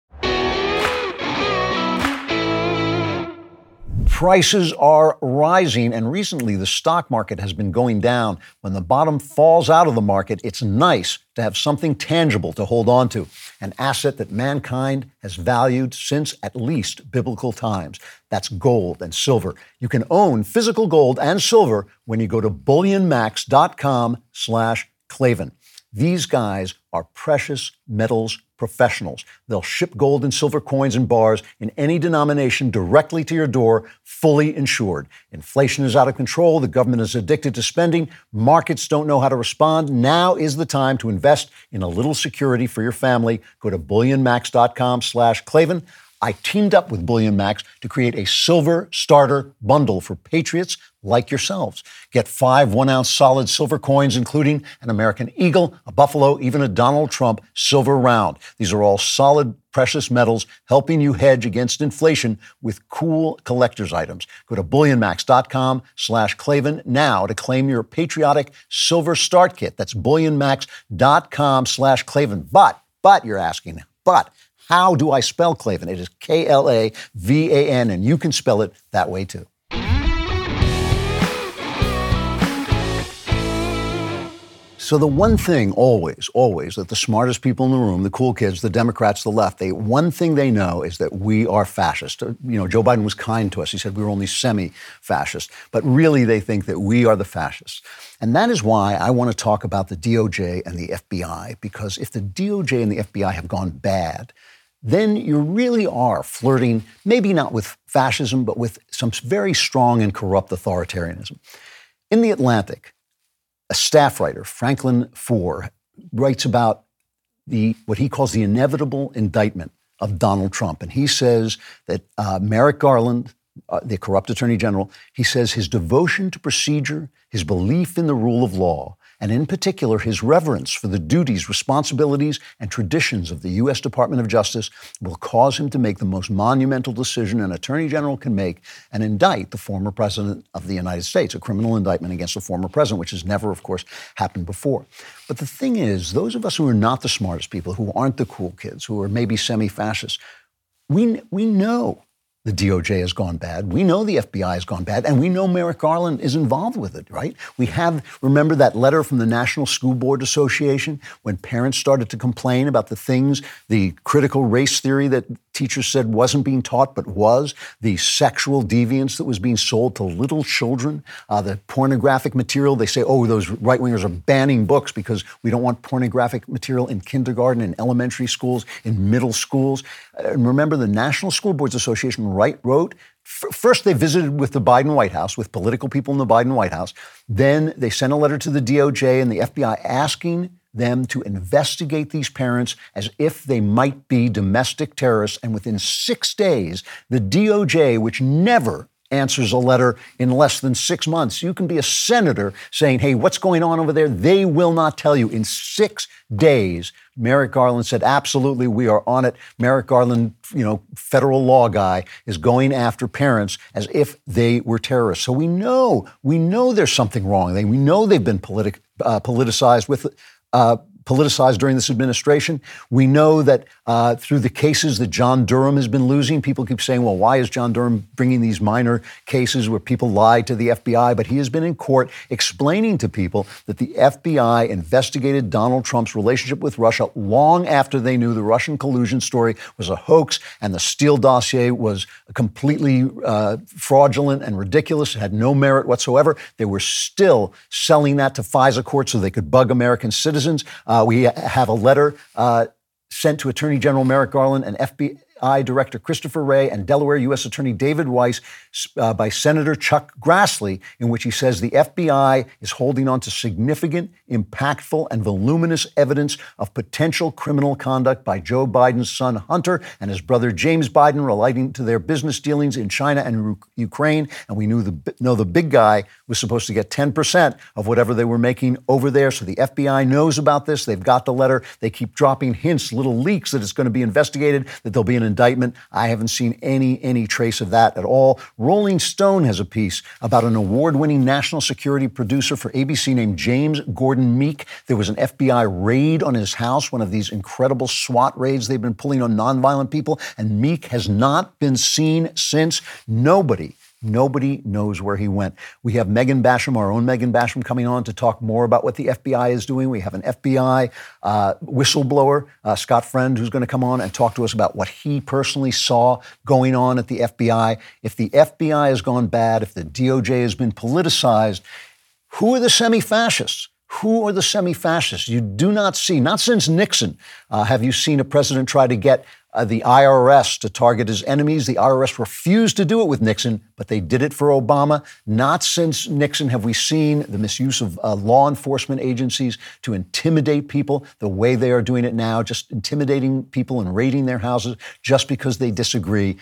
Speaker 1: Prices are rising, and recently the stock market has been going down. When the bottom falls out of the market, it's nice to have something tangible to hold on to, an asset that mankind has valued since at least biblical times. That's gold and silver. You can own physical gold and silver when you go to bullionmax.com slash Klavan. These guys are precious metals professionals. They'll ship gold and silver coins and bars in any denomination directly to your door, fully insured. Inflation is out of control. The government is addicted to spending. Markets don't know how to respond. Now is the time to invest in a little security for your family. Go to bullionmax.com slash Klavan. I teamed up with BullionMax to create a silver starter bundle for patriots like yourselves. Get five one ounce solid silver coins, including an American Eagle, a Buffalo, even a Donald Trump silver round. These are all solid precious metals helping you hedge against inflation with cool collector's items. Go to bullionmax.com slash Klavan now to claim your patriotic silver start kit. That's bullionmax.com slash Klavan. But, but you're asking, but How do I spell Klavan? It is K L A V A N, and you can spell it that way too. So the one thing always, always that the smartest people in the room, the cool kids, the Democrats, the left, they one thing they know is that we are fascist. Uh, You know, Joe Biden was kind to us. He said we were only semi-fascist, but really they think that we are the fascists. And that is why I want to talk about the DOJ and the FBI because if the DOJ and the FBI have gone bad, then you really are flirting, maybe not with fascism, but with some very strong and corrupt authoritarianism. In the Atlantic, a staff writer, Franklin Foer, writes about the what he calls the inevitable indictment of Donald Trump, and he says that uh, Merrick Garland, uh, the corrupt Attorney General, he says his devotion to procedure, his belief in the rule of law, and in particular his reverence for the duties, responsibilities, and traditions of the U.S. Department of Justice will cause him to make the most monumental decision an Attorney General can make and indict the former President of the United States, a criminal indictment against a former President, which has never, of course, happened before. But the thing is, those of us who are not the smartest people, who aren't the cool kids, who are maybe semi fascists, we, we know the DOJ has gone bad. We know the FBI has gone bad, and we know Merrick Garland is involved with it, right? We have, remember that letter from the National School Board Association when parents started to complain about the things, the critical race theory that teachers said wasn't being taught but was, the sexual deviance that was being sold to little children, uh, the pornographic material. They say, oh, those right wingers are banning books because we don't want pornographic material in kindergarten, in elementary schools, in middle schools. And remember, the National School Boards Association right, wrote first they visited with the Biden White House, with political people in the Biden White House. Then they sent a letter to the DOJ and the FBI asking them to investigate these parents as if they might be domestic terrorists. And within six days, the DOJ, which never answers a letter in less than six months. You can be a senator saying, hey, what's going on over there? They will not tell you. In six days, Merrick Garland said, absolutely, we are on it. Merrick Garland, you know, federal law guy, is going after parents as if they were terrorists. So we know, we know there's something wrong. We know they've been politic, uh, politicized with. Uh, politicized during this administration. We know that uh, through the cases that John Durham has been losing, people keep saying, well, why is John Durham bringing these minor cases where people lie to the FBI? But he has been in court explaining to people that the FBI investigated Donald Trump's relationship with Russia long after they knew the Russian collusion story was a hoax and the Steele dossier was completely uh, fraudulent and ridiculous. Had no merit whatsoever. They were still selling that to FISA court so they could bug American citizens. Uh, we have a letter uh, sent to Attorney General Merrick Garland and FBI Director Christopher Wray and Delaware U.S. Attorney David Weiss uh, by Senator Chuck Grassley, in which he says the FBI is holding on to significant, impactful, and voluminous evidence of potential criminal conduct by Joe Biden's son Hunter and his brother James Biden relating to their business dealings in China and Ru- Ukraine. And we knew the know the big guy was supposed to get 10% of whatever they were making over there. So the FBI knows about this. They've got the letter. They keep dropping hints, little leaks that it's going to be investigated, that there'll be an indictment. I haven't seen any any trace of that at all. Rolling Stone has a piece about an award-winning national security producer for ABC named James Gordon Meek. There was an FBI raid on his house, one of these incredible SWAT raids they've been pulling on nonviolent people, and Meek has not been seen since. Nobody Nobody knows where he went. We have Megan Basham, our own Megan Basham, coming on to talk more about what the FBI is doing. We have an FBI uh, whistleblower, uh, Scott Friend, who's going to come on and talk to us about what he personally saw going on at the FBI. If the FBI has gone bad, if the DOJ has been politicized, who are the semi fascists? Who are the semi fascists? You do not see, not since Nixon, uh, have you seen a president try to get uh, the IRS to target his enemies. The IRS refused to do it with Nixon, but they did it for Obama. Not since Nixon have we seen the misuse of uh, law enforcement agencies to intimidate people the way they are doing it now, just intimidating people and raiding their houses just because they disagree.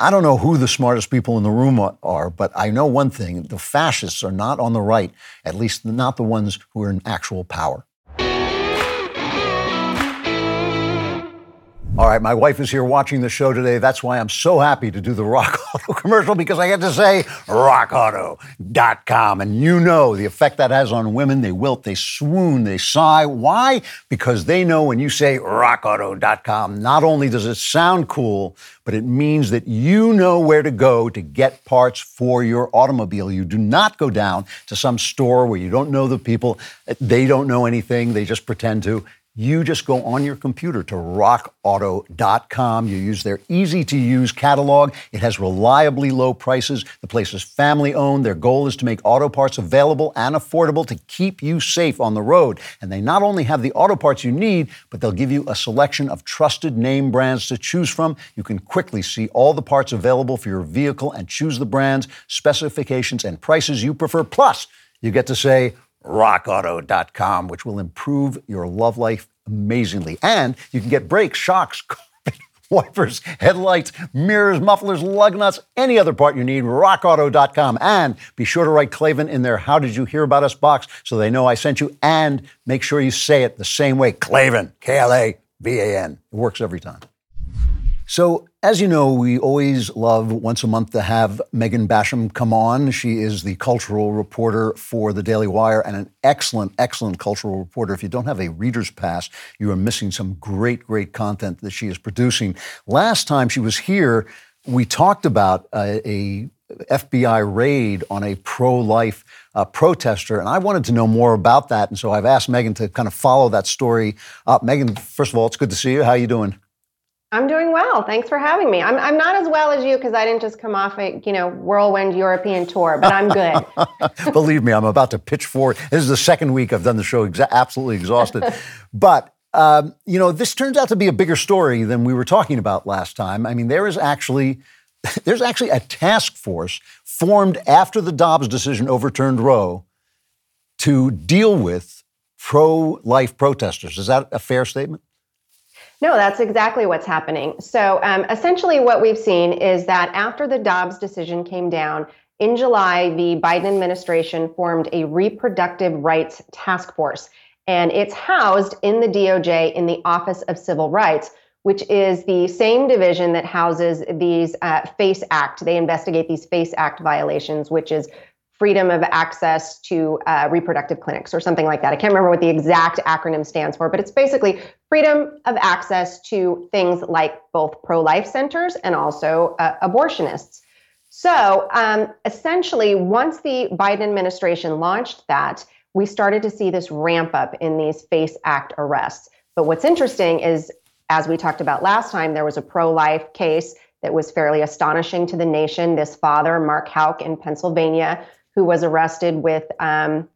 Speaker 1: I don't know who the smartest people in the room are, but I know one thing the fascists are not on the right, at least not the ones who are in actual power. All right, my wife is here watching the show today. That's why I'm so happy to do the Rock Auto commercial because I get to say rockauto.com. And you know the effect that has on women. They wilt, they swoon, they sigh. Why? Because they know when you say rockauto.com, not only does it sound cool, but it means that you know where to go to get parts for your automobile. You do not go down to some store where you don't know the people, they don't know anything, they just pretend to. You just go on your computer to rockauto.com. You use their easy to use catalog. It has reliably low prices. The place is family owned. Their goal is to make auto parts available and affordable to keep you safe on the road. And they not only have the auto parts you need, but they'll give you a selection of trusted name brands to choose from. You can quickly see all the parts available for your vehicle and choose the brands, specifications, and prices you prefer. Plus, you get to say, rockauto.com, which will improve your love life amazingly. And you can get brakes, shocks, wipers, headlights, mirrors, mufflers, lug nuts, any other part you need, rockauto.com. And be sure to write Klavan in their How Did You Hear About Us box so they know I sent you. And make sure you say it the same way Klavan, K L A V A N. It works every time. So, as you know, we always love once a month to have Megan Basham come on. She is the cultural reporter for the Daily Wire and an excellent, excellent cultural reporter. If you don't have a reader's pass, you are missing some great, great content that she is producing. Last time she was here, we talked about uh, a FBI raid on a pro-life uh, protester, and I wanted to know more about that. And so I've asked Megan to kind of follow that story up. Megan, first of all, it's good to see you. How are you doing?
Speaker 23: I'm doing well. Thanks for having me. I'm, I'm not as well as you because I didn't just come off a you know whirlwind European tour, but I'm good.
Speaker 1: Believe me, I'm about to pitch forward. This is the second week I've done the show, exa- absolutely exhausted. but um, you know, this turns out to be a bigger story than we were talking about last time. I mean, there is actually there's actually a task force formed after the Dobbs decision overturned Roe to deal with pro-life protesters. Is that a fair statement?
Speaker 23: No, that's exactly what's happening. So um, essentially, what we've seen is that after the Dobbs decision came down in July, the Biden administration formed a reproductive rights task force, and it's housed in the DOJ in the Office of Civil Rights. Which is the same division that houses these uh, FACE Act. They investigate these FACE Act violations, which is freedom of access to uh, reproductive clinics or something like that. I can't remember what the exact acronym stands for, but it's basically freedom of access to things like both pro life centers and also uh, abortionists. So um, essentially, once the Biden administration launched that, we started to see this ramp up in these FACE Act arrests. But what's interesting is, as we talked about last time, there was a pro life case that was fairly astonishing to the nation. This father, Mark Houck in Pennsylvania, who was arrested with. Um,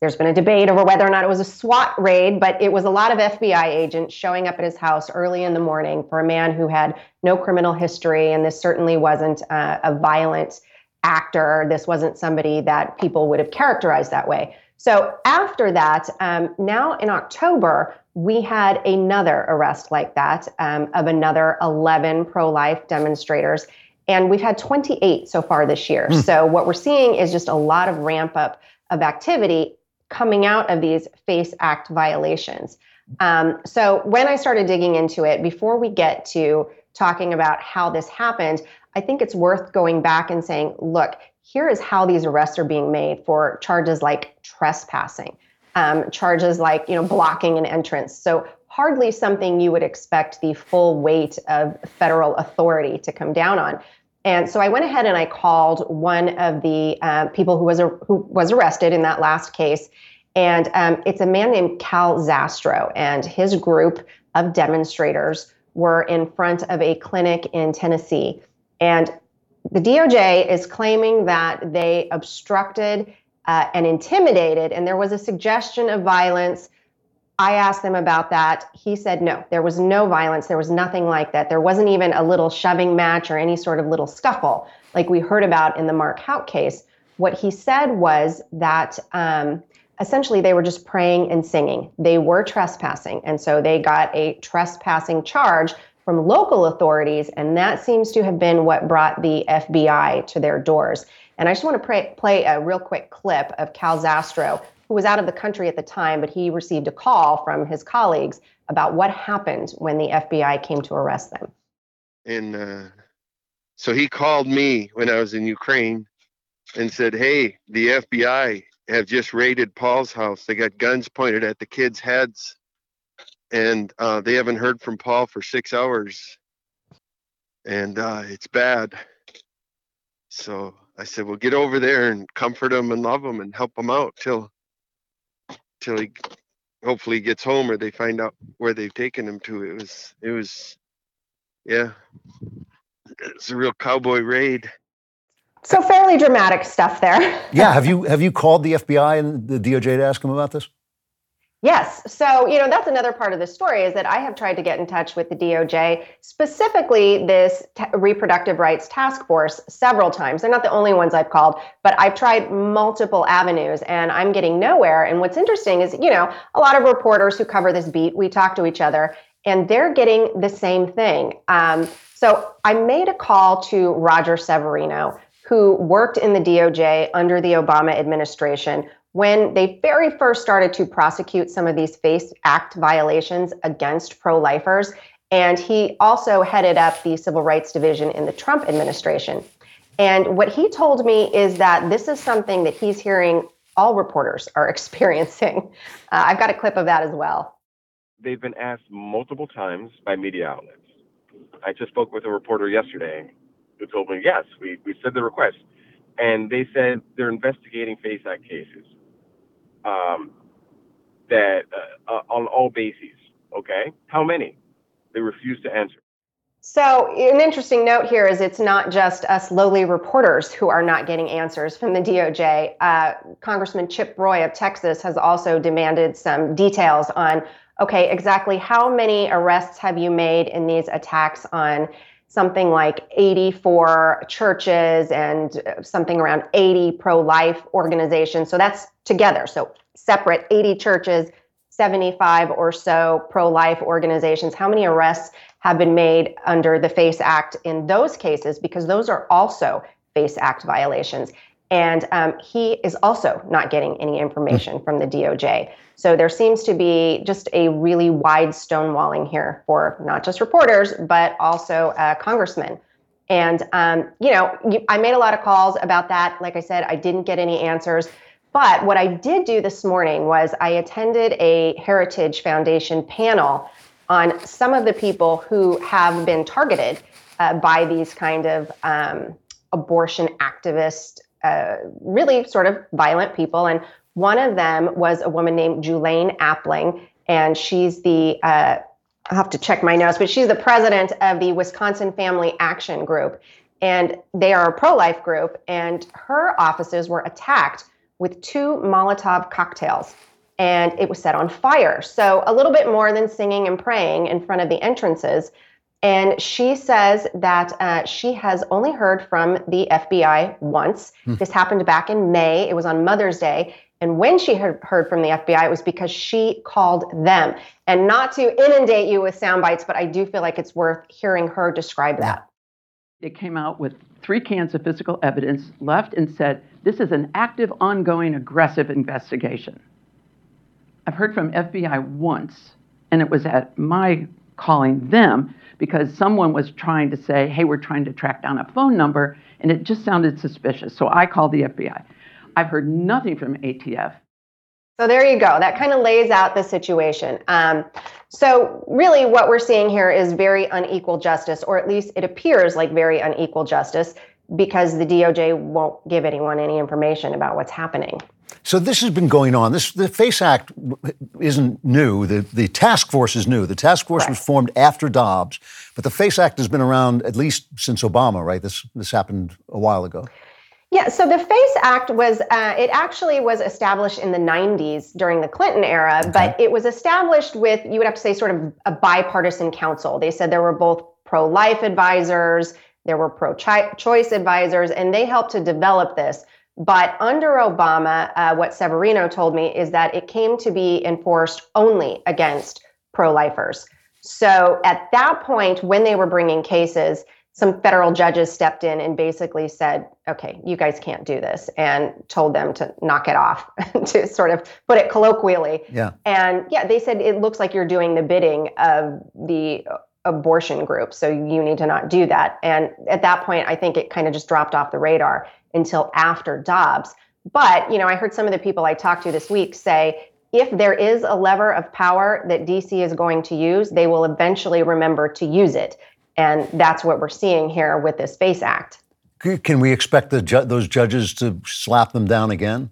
Speaker 23: there's been a debate over whether or not it was a SWAT raid, but it was a lot of FBI agents showing up at his house early in the morning for a man who had no criminal history. And this certainly wasn't uh, a violent actor. This wasn't somebody that people would have characterized that way. So after that, um, now in October, we had another arrest like that um, of another 11 pro life demonstrators. And we've had 28 so far this year. Mm. So what we're seeing is just a lot of ramp up of activity coming out of these FACE Act violations. Um, so when I started digging into it, before we get to talking about how this happened, I think it's worth going back and saying, look, here is how these arrests are being made for charges like trespassing, um, charges like you know blocking an entrance. So hardly something you would expect the full weight of federal authority to come down on. And so I went ahead and I called one of the uh, people who was who was arrested in that last case, and um, it's a man named Cal Zastrow, and his group of demonstrators were in front of a clinic in Tennessee, and the DOJ is claiming that they obstructed uh, and intimidated, and there was a suggestion of violence I asked them about that. He said no, there was no violence. There was nothing like that. There wasn't even a little shoving match or any sort of little scuffle like we heard about in the Mark Houck case. What he said was that um, essentially they were just praying and singing. They were trespassing. And so they got a trespassing charge from local authorities. And that seems to have been what brought the FBI to their doors. And I just want to pray, play a real quick clip of Cal Zastrow who was out of the country at the time, but he received a call from his colleagues about what happened when the FBI came to arrest them.
Speaker 33: And uh, so he called me when I was in Ukraine and said, Hey, the FBI have just raided Paul's house. They got guns pointed at the kids' heads. And uh, they haven't heard from Paul for six hours. And uh, it's bad. So I said, Well, get over there and comfort them and love them and help them out till till he hopefully gets home or they find out where they've taken him to. It was it was yeah. It's a real cowboy raid.
Speaker 23: So fairly dramatic stuff there.
Speaker 1: yeah, have you have you called the FBI and the DOJ to ask them about this?
Speaker 23: Yes. So, you know, that's another part of the story is that I have tried to get in touch with the DOJ, specifically this t- reproductive rights task force several times. They're not the only ones I've called, but I've tried multiple avenues and I'm getting nowhere. And what's interesting is, you know, a lot of reporters who cover this beat, we talk to each other and they're getting the same thing. Um, so I made a call to Roger Severino, who worked in the DOJ under the Obama administration when they very first started to prosecute some of these FACE Act violations against pro lifers. And he also headed up the Civil Rights Division in the Trump administration. And what he told me is that this is something that he's hearing all reporters are experiencing. Uh, I've got a clip of that as well.
Speaker 34: They've been asked multiple times by media outlets. I just spoke with a reporter yesterday who told me, yes, we, we said the request. And they said they're investigating FACE Act cases um, that uh, uh, on all bases. Okay, how many? They refuse to answer.
Speaker 23: So, an interesting note here is it's not just us lowly reporters who are not getting answers from the DOJ. Uh, Congressman Chip Roy of Texas has also demanded some details on okay, exactly how many arrests have you made in these attacks on something like 84 churches and uh, something around 80 pro life organizations. So that's together. So separate 80 churches, 75 or so pro life organizations. How many arrests have been made under the FACE Act in those cases? Because those are also FACE Act violations. And um, he is also not getting any information from the DOJ. So there seems to be just a really wide stonewalling here for not just reporters, but also uh, congressmen. And, um, you know, I made a lot of calls about that. Like I said, I didn't get any answers. But what I did do this morning was I attended a Heritage Foundation panel on some of the people who have been targeted uh, by these kind of um, abortion activist, uh, really sort of violent people. And one of them was a woman named Julaine Appling, and she's the uh, I'll have to check my notes, but she's the president of the Wisconsin Family Action Group. And they are a pro life group, and her offices were attacked with two Molotov cocktails, and it was set on fire. So, a little bit more than singing and praying in front of the entrances. And she says that uh, she has only heard from the FBI once. Hmm. This happened back in May. It was on Mother's Day. And when she had heard from the FBI, it was because she called them. And not to inundate you with sound bites, but I do feel like it's worth hearing her describe that.
Speaker 35: It came out with three cans of physical evidence left and said, This is an active, ongoing, aggressive investigation. I've heard from FBI once, and it was at my calling them because someone was trying to say, Hey, we're trying to track down a phone number, and it just sounded suspicious. So I called the FBI. I've heard nothing from ATF.
Speaker 23: So there you go. That kind of lays out the situation. Um, so really, what we're seeing here is very unequal justice, or at least it appears like very unequal justice, because the DOJ won't give anyone any information about what's happening.
Speaker 1: So this has been going on. This the FACE Act isn't new. The the task force is new. The task force right. was formed after Dobbs, but the FACE Act has been around at least since Obama. Right? This this happened a while ago.
Speaker 23: Yeah, so the FACE Act was, uh, it actually was established in the 90s during the Clinton era, okay. but it was established with, you would have to say, sort of a bipartisan council. They said there were both pro life advisors, there were pro choice advisors, and they helped to develop this. But under Obama, uh, what Severino told me is that it came to be enforced only against pro lifers. So at that point, when they were bringing cases, some federal judges stepped in and basically said, okay, you guys can't do this, and told them to knock it off, to sort of put it colloquially.
Speaker 1: Yeah.
Speaker 23: And yeah, they said it looks like you're doing the bidding of the abortion group, so you need to not do that. And at that point, I think it kind of just dropped off the radar until after Dobbs. But, you know, I heard some of the people I talked to this week say if there is a lever of power that DC is going to use, they will eventually remember to use it. And that's what we're seeing here with this FACE Act.
Speaker 1: Can we expect the ju- those judges to slap them down again?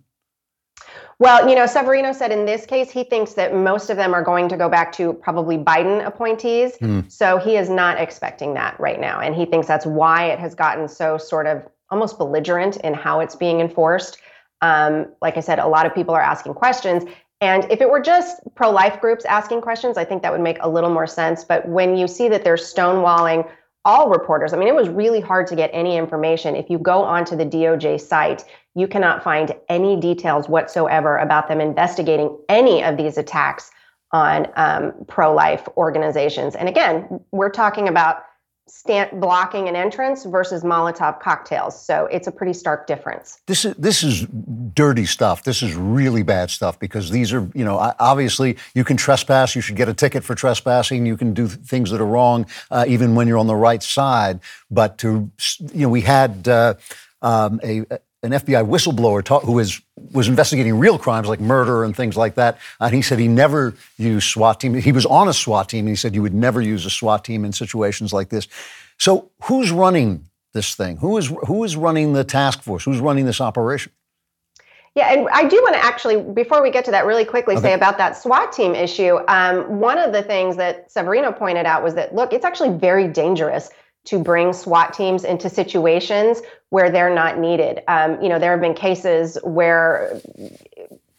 Speaker 23: Well, you know, Severino said in this case, he thinks that most of them are going to go back to probably Biden appointees.
Speaker 1: Hmm.
Speaker 23: So he is not expecting that right now. And he thinks that's why it has gotten so sort of almost belligerent in how it's being enforced. Um, like I said, a lot of people are asking questions. And if it were just pro life groups asking questions, I think that would make a little more sense. But when you see that they're stonewalling all reporters, I mean, it was really hard to get any information. If you go onto the DOJ site, you cannot find any details whatsoever about them investigating any of these attacks on um, pro life organizations. And again, we're talking about stand, blocking an entrance versus Molotov cocktails. So it's a pretty stark difference.
Speaker 1: This is this is dirty stuff. This is really bad stuff because these are, you know, obviously you can trespass. You should get a ticket for trespassing. You can do things that are wrong, uh, even when you're on the right side. But to, you know, we had uh, um, a an FBI whistleblower talk, who was was investigating real crimes like murder and things like that. And he said he never used SWAT team. He was on a SWAT team. And he said you would never use a SWAT team in situations like this. So who's running this thing? Who is who is running the task force? Who's running this operation?
Speaker 23: Yeah, and I do want to actually, before we get to that, really quickly okay. say about that SWAT team issue. Um, one of the things that Severino pointed out was that look, it's actually very dangerous to bring SWAT teams into situations where they're not needed. Um, you know, there have been cases where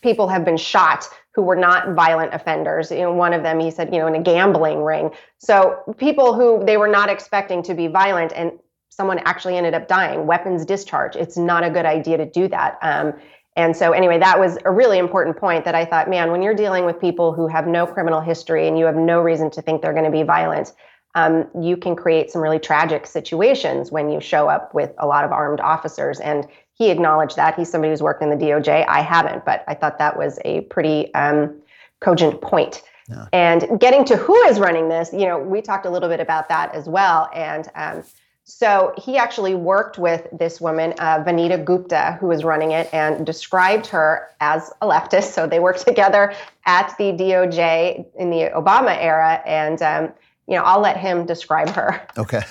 Speaker 23: people have been shot who were not violent offenders. Know, one of them, he said, you know, in a gambling ring. So people who they were not expecting to be violent and someone actually ended up dying, weapons discharge. It's not a good idea to do that. Um, and so, anyway, that was a really important point that I thought, man, when you're dealing with people who have no criminal history and you have no reason to think they're going to be violent, um, you can create some really tragic situations when you show up with a lot of armed officers. And he acknowledged that. He's somebody who's worked in the DOJ. I haven't, but I thought that was a pretty um, cogent point. Yeah. And getting to who is running this, you know, we talked a little bit about that as well. And um, so he actually worked with this woman, uh, Vanita Gupta, who was running it, and described her as a leftist. So they worked together at the DOJ in the Obama era. And um, you know, I'll let him describe her.
Speaker 1: Okay.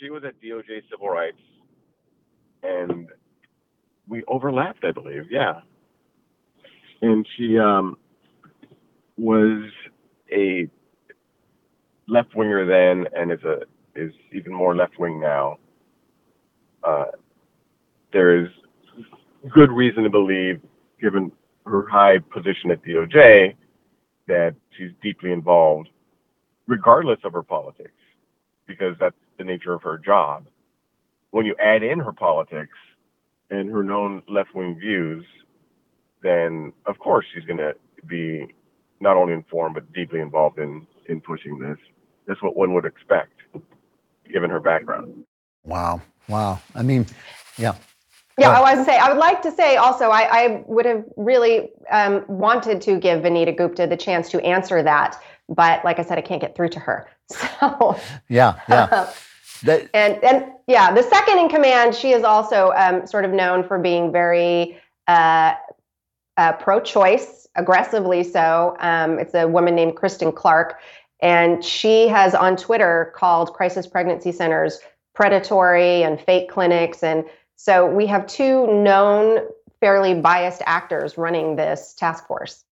Speaker 34: She was at DOJ Civil Rights, and we overlapped, I believe. Yeah. And she um, was a left winger then, and is a is even more left wing now. Uh, there is good reason to believe, given her high position at DOJ, that she's deeply involved regardless of her politics, because that's the nature of her job. When you add in her politics and her known left wing views, then of course she's going to be not only informed but deeply involved in in pushing this. That's what one would expect, given her background.
Speaker 1: Wow, wow. I mean, yeah.
Speaker 23: Yeah, I was to say, I would like to say also, I, I would have really um, wanted to give Vanita Gupta the chance to answer that but like I said, I can't get through to her. So
Speaker 1: yeah, yeah.
Speaker 23: That, and and yeah, the second in command, she is also um, sort of known for being very uh, uh, pro-choice, aggressively so. Um, it's a woman named Kristen Clarke, and she has on Twitter called crisis pregnancy centers predatory and fake clinics, and so we have two known fairly biased actors running this task force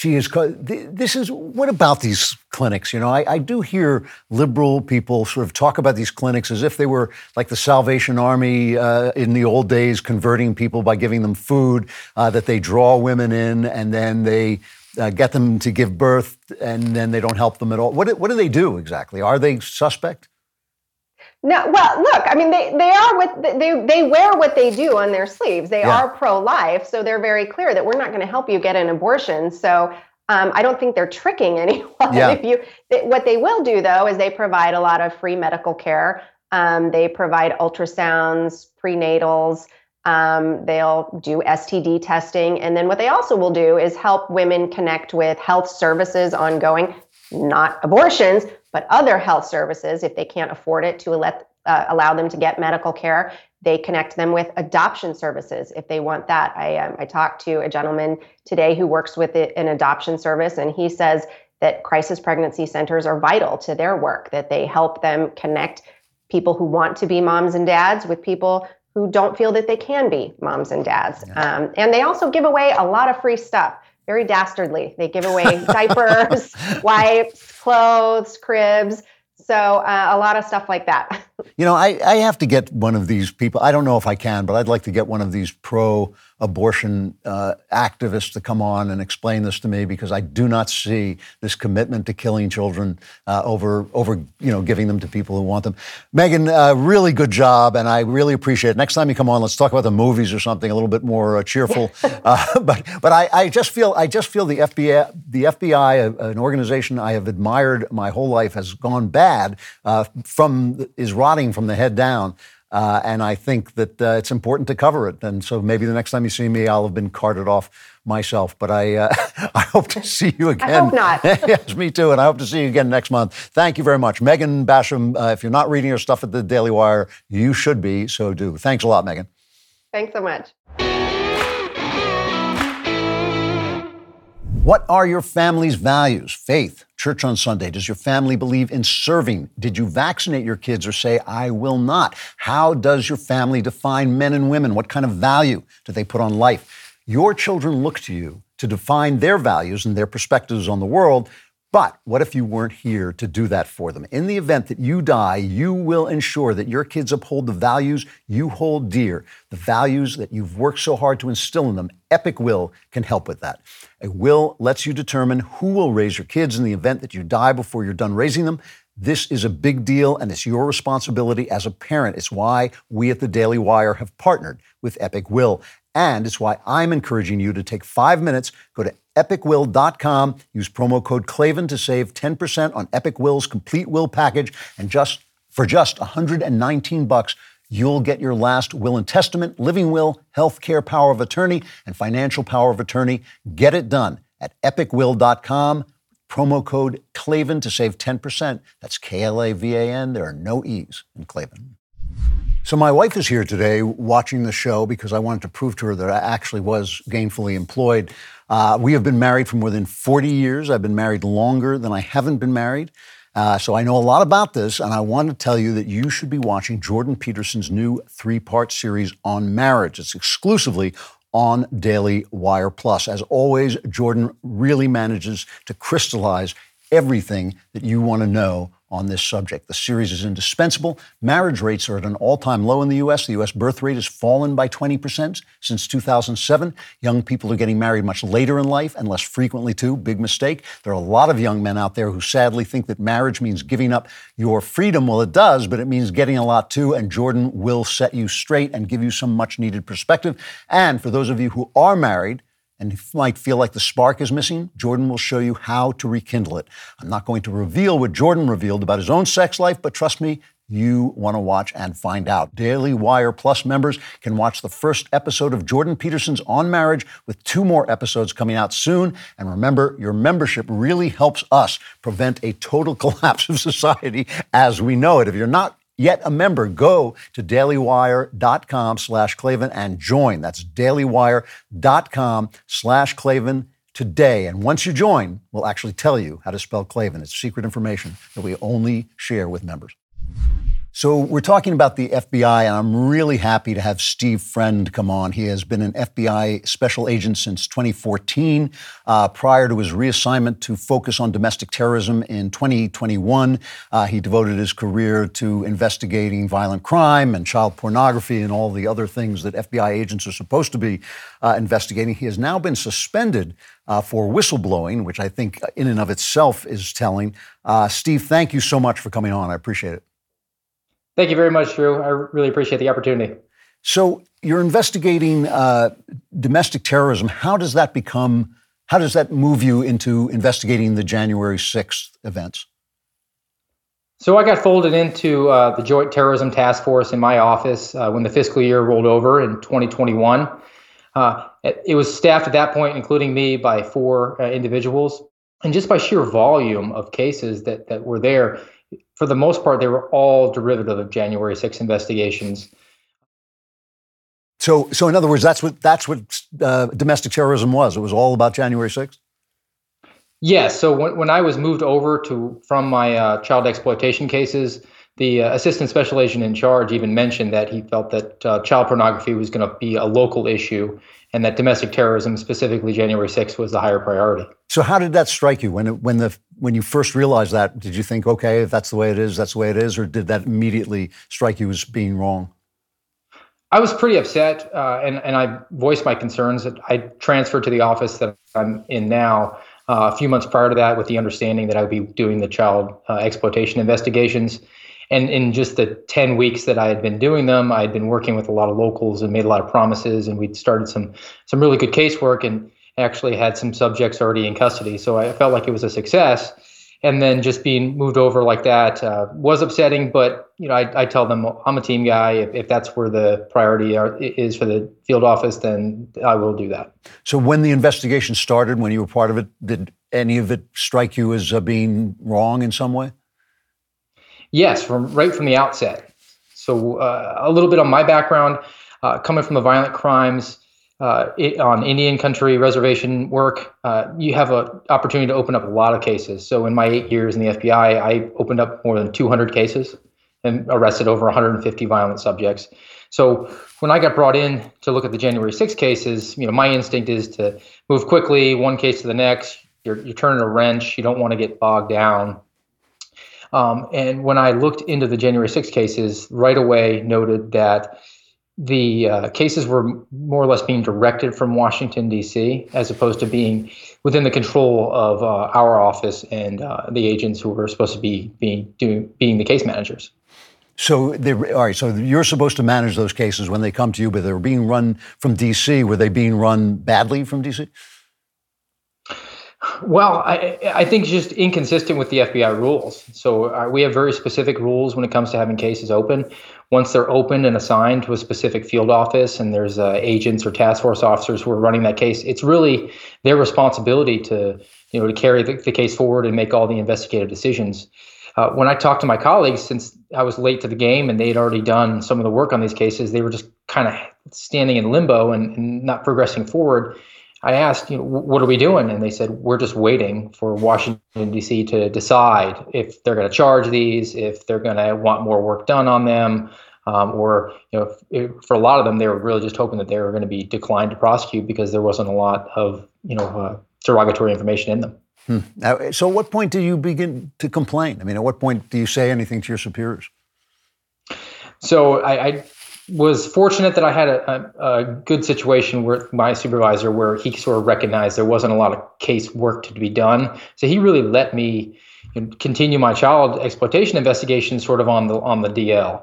Speaker 1: she is this is what about these clinics? You know I, I, do hear liberal people sort of talk about these clinics as if they were like the salvation army uh, in the old days converting people by giving them food uh, that they draw women in and then they uh, get them to give birth and then they don't help them at all. What, what do they do exactly? Are they suspect
Speaker 23: no, well, look, I mean, they, they are what they, they wear what they do on their sleeves. They yeah. are pro life. So they're very clear that we're not going to help you get an abortion. So um, I don't think they're tricking anyone.
Speaker 1: Yeah.
Speaker 23: If you, what they will do though is they provide a lot of free medical care Um, they provide ultrasounds, prenatals. Um, they'll do STD testing. And then what they also will do is help women connect with health services ongoing, not abortions, but other health services if they can't afford it to let, uh, allow them to get medical care. They connect them with adoption services if they want that. I, um, I talked to a gentleman today who works with it, an adoption service, and he says that crisis pregnancy centers are vital to their work, that they help them connect people who want to be moms and dads with people who don't feel that they can be moms and dads. Um, and they also give away a lot of free stuff, very dastardly. They give away diapers, wipes, clothes, cribs. So uh, a lot of stuff like that.
Speaker 1: You know, I, I have to get one of these people. I don't know if I can, but I'd like to get one of these pro abortion uh, activists to come on and explain this to me because I do not see this commitment to killing children uh, over over you know giving them to people who want them. Megan, uh, really good job, and I really appreciate it. Next time you come on, let's talk about the movies or something a little bit more uh, cheerful. Uh, but but I, I, just feel I just feel the FBI the FBI an organization I have admired my whole life has gone bad uh, from is rotting from the head down. Uh, and I think that uh, it's important to cover it. And so maybe the next time you see me, I'll have been carted off myself. But I, uh, I hope to see you again. I
Speaker 23: hope not.
Speaker 1: yes, me too. And I hope to see you again next month. Thank you very much. Megan Basham, uh, if you're not reading your stuff at the Daily Wire, you should be, so do. Thanks a lot, Megan.
Speaker 23: Thanks so much.
Speaker 1: What are your family's values? Faith, church on Sunday. Does your family believe in serving? Did you vaccinate your kids or say, I will not? How does your family define men and women? What kind of value do they put on life? Your children look to you to define their values and their perspectives on the world. But what if you weren't here to do that for them? In the event that you die, you will ensure that your kids uphold the values you hold dear, the values that you've worked so hard to instill in them. Epic Will can help with that. A will lets you determine who will raise your kids in the event that you die before you're done raising them. This is a big deal and it's your responsibility as a parent. It's why we at the Daily Wire have partnered with Epic Will. And it's why I'm encouraging you to take five minutes, go to epicwill.com, use promo code Klavan to save 10% on Epic Will's complete will package. And just for just 119 bucks, you'll get your last will and testament, living will, health care power of attorney, and financial power of attorney. Get it done at epicwill.com. Promo code Klavan to save 10%. That's K L A V A N. There are no E's in Klavan. So, my wife is here today watching the show because I wanted to prove to her that I actually was gainfully employed. Uh, we have been married for more than 40 years. I've been married longer than I haven't been married. Uh, so, I know a lot about this, and I want to tell you that you should be watching Jordan Peterson's new three part series on marriage. It's exclusively on Daily Wire Plus. As always, Jordan really manages to crystallize everything that you want to know on this subject. The series is indispensable. Marriage rates are at an all time low in the U.S. The U.S. birth rate has fallen by 20% since 2007. Young people are getting married much later in life and less frequently, too. Big mistake. There are a lot of young men out there who sadly think that marriage means giving up your freedom. Well, it does, but it means getting a lot, too. And Jordan will set you straight and give you some much needed perspective. And for those of you who are married, and if you might feel like the spark is missing, Jordan will show you how to rekindle it. I'm not going to reveal what Jordan revealed about his own sex life, but trust me, you want to watch and find out. Daily Wire Plus members can watch the first episode of Jordan Peterson's On Marriage with two more episodes coming out soon. And remember, your membership really helps us prevent a total collapse of society as we know it. If you're not yet a member, go to dailywire.com slash Klavan and join. That's dailywire.com slash Klavan today. And once you join, we'll actually tell you how to spell Klavan. It's secret information that we only share with members. So we're talking about the FBI, and I'm really happy to have Steve Friend come on. He has been an FBI special agent since 2014. Uh, prior to his reassignment to focus on domestic terrorism in 2021, uh, he devoted his career to investigating violent crime and child pornography and all the other things that FBI agents are supposed to be uh, investigating. He has now been suspended uh, for whistleblowing, which I think in and of itself is telling. Uh, Steve, thank you so much for coming on. I appreciate it.
Speaker 36: Thank you very much, Drew. I really appreciate the opportunity.
Speaker 1: So you're investigating uh, domestic terrorism. How does that become? How does that move you into investigating the January 6th events?
Speaker 36: So I got folded into uh, the Joint Terrorism Task Force in my office uh, when the fiscal year rolled over in 2021. Uh, it, was staffed at that point, including me, by four uh, individuals. And just by sheer volume of cases that, that were there, for the most part, they were all derivative of January 6 investigations.
Speaker 1: So, so in other words, that's what that's what uh, domestic terrorism was. It was all about January 6th.
Speaker 36: Yes. So when, when I was moved over to from my uh, child exploitation cases, the uh, assistant special agent in charge even mentioned that he felt that uh, child pornography was going to be a local issue, and that domestic terrorism, specifically January 6th, was the higher priority.
Speaker 1: So how did that strike you when it, when the when you first realized that? Did you think, okay, if that's the way it is, that's the way it is, or did that immediately strike you as being wrong?
Speaker 36: I was pretty upset, uh, and and I voiced my concerns. I transferred to the office that I'm in now uh, a few months prior to that with the understanding that I would be doing the child uh, exploitation investigations. And in just the 10 weeks that I had been doing them, I had been working with a lot of locals and made a lot of promises, and we'd started some some really good casework and actually had some subjects already in custody. So I felt like it was a success. And then just being moved over like that uh, was upsetting, but you know, I, I tell them I'm a team guy. If, if that's where the priority are, is for the field office, then I will do that.
Speaker 1: So when the investigation started, when you were part of it, did any of it strike you as uh, being wrong in some way?
Speaker 36: Yes, from right from the outset. So uh, a little bit on my background, uh, coming from the violent crimes uh, on Indian country reservation work, uh, you have an opportunity to open up a lot of cases. So in my eight years in the FBI, I opened up more than 200 cases and arrested over 150 violent subjects. So when I got brought in to look at the January 6 cases, you know, my instinct is to move quickly, one case to the next. You're, you're turning a wrench. You don't want to get bogged down. Um, and when I looked into the January 6 cases, right away noted that the uh, cases were more or less being directed from Washington, D.C., as opposed to being within the control of uh, our office and uh, the agents who were supposed to be being, doing, being the case managers.
Speaker 1: So, all right. So you're supposed to manage those cases when they come to you, but they're being run from D.C. Were they being run badly from D.C.?
Speaker 36: Well, I, I think it's just inconsistent with the FBI rules. So uh, we have very specific rules when it comes to having cases open. Once they're opened and assigned to a specific field office, and there's uh, agents or task force officers who are running that case, it's really their responsibility to you know to carry the, the case forward and make all the investigative decisions. Uh, when I talked to my colleagues, since I was late to the game and they had already done some of the work on these cases, they were just kind of standing in limbo and, and not progressing forward. I asked, you know, what are we doing? And they said, we're just waiting for Washington, D.C. to decide if they're going to charge these, if they're going to want more work done on them, um, or, you know, if, if, for a lot of them, they were really just hoping that they were going to be declined to prosecute because there wasn't a lot of, you know, uh, derogatory information in them.
Speaker 1: Hmm. Now, so, at what point do you begin to complain? I mean, at what point do you say anything to your superiors?
Speaker 36: So, I, I was fortunate that I had a, a, a, good situation with my supervisor where he sort of recognized there wasn't a lot of case work to be done. So he really let me continue my child exploitation investigation sort of on the on the DL.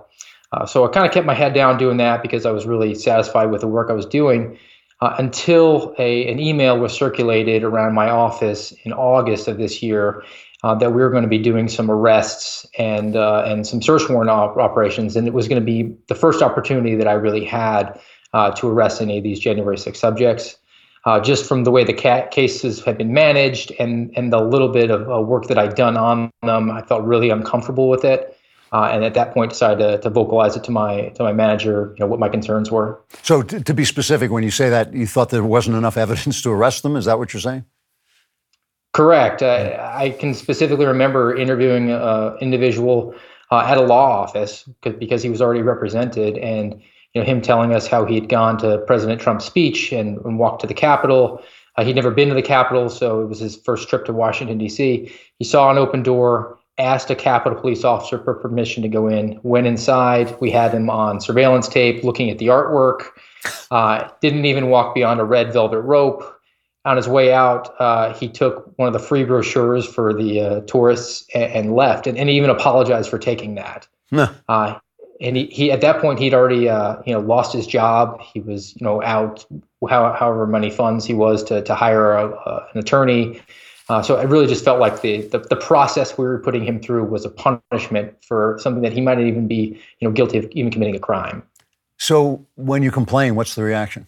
Speaker 36: Uh, so I kind of kept my head down doing that because I was really satisfied with the work I was doing. Uh, until a, an email was circulated around my office in August of this year uh, that we were going to be doing some arrests and uh, and some search warrant op- operations, and it was going to be the first opportunity that I really had uh, to arrest any of these January 6 subjects. Uh, just from the way the cases had been managed and and the little bit of uh, work that I'd done on them, I felt really uncomfortable with it. Uh, and at that point, decided to, to, vocalize it to my to my manager, you know, what my concerns were.
Speaker 1: So, t- to be specific, when you say that, you thought there wasn't enough evidence to arrest them. Is that what you're saying?
Speaker 36: Correct. Uh, I can specifically remember interviewing an individual uh, at a law office because he was already represented, and you know him telling us how he had gone to President Trump's speech and, and walked to the Capitol. Uh, he'd never been to the Capitol, so it was his first trip to Washington D.C. He saw an open door, asked a Capitol police officer for permission to go in. Went inside. We had him on surveillance tape, looking at the artwork. Uh, didn't even walk beyond a red velvet rope on his way out, uh, he took one of the free brochures for the uh, tourists and, and left, and, and, even apologized for taking that. Uh, and he, he, at that point, he'd already, uh, you know, lost his job. He was, you know, out how, however many funds he was to, to hire a, an attorney. Uh, so I really just felt like the, the, the process we were putting him through was a punishment for something that he might not even be you know guilty of even committing a crime.
Speaker 1: So when you complain, what's the reaction?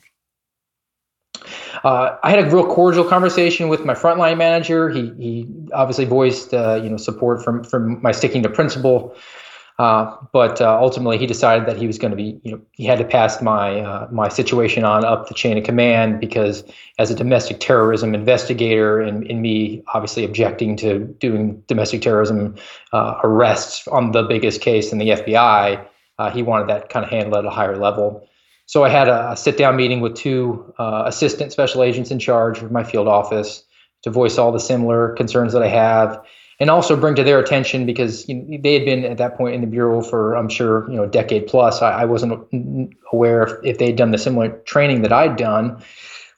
Speaker 36: Uh, I had a real cordial conversation with my frontline manager. He he obviously voiced uh, you know support from from my sticking to principle. Uh, but uh, ultimately, he decided that he was going to be, you know, he had to pass my uh, my situation on up the chain of command because, as a domestic terrorism investigator, and, and me obviously objecting to doing domestic terrorism uh, arrests on the biggest case in the FBI, he wanted that kind of handled at a higher level. So I had a, sit down meeting with two uh, assistant special agents in charge of my field office to voice all the similar concerns that I have and also bring to their attention because you know, they had been at that point in the bureau for I'm sure you know a decade plus. I, I wasn't aware if, if they had done the similar training that I'd done.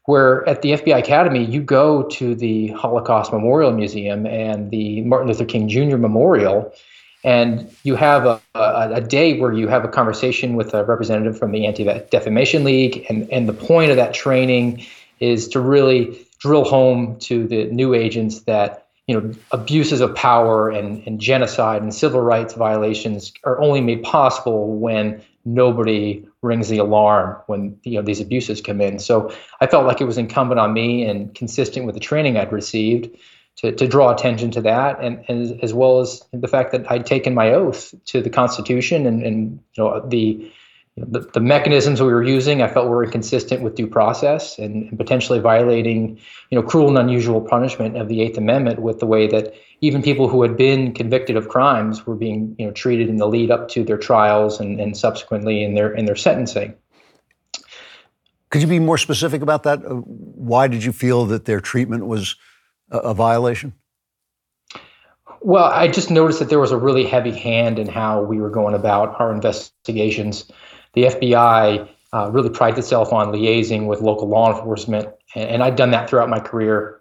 Speaker 36: Where at the FBI Academy, you go to the Holocaust Memorial Museum and the Martin Luther King Jr. Memorial, and you have a, a, a, day where you have a conversation with a representative from the Anti Defamation League. And, and the point of that training is to really drill home to the new agents that you know, abuses of power and, and genocide and civil rights violations are only made possible when nobody rings the alarm when you know these abuses come in. So I felt like it was incumbent on me and consistent with the training I'd received to, to draw attention to that and, and as well as the fact that I'd taken my oath to the Constitution and, and you know the the, the, mechanisms we were using, I felt were inconsistent with due process and, and, potentially violating, you know, cruel and unusual punishment of the Eighth Amendment with the way that even people who had been convicted of crimes were being, you know, treated in the lead up to their trials and, and subsequently in their in their sentencing.
Speaker 1: Could you be more specific about that? Uh, why did you feel that their treatment was a, a violation?
Speaker 36: Well, I just noticed that there was a really heavy hand in how we were going about our investigations the FBI uh, really prides itself on liaising with local law enforcement, and, and, I've done that throughout my career.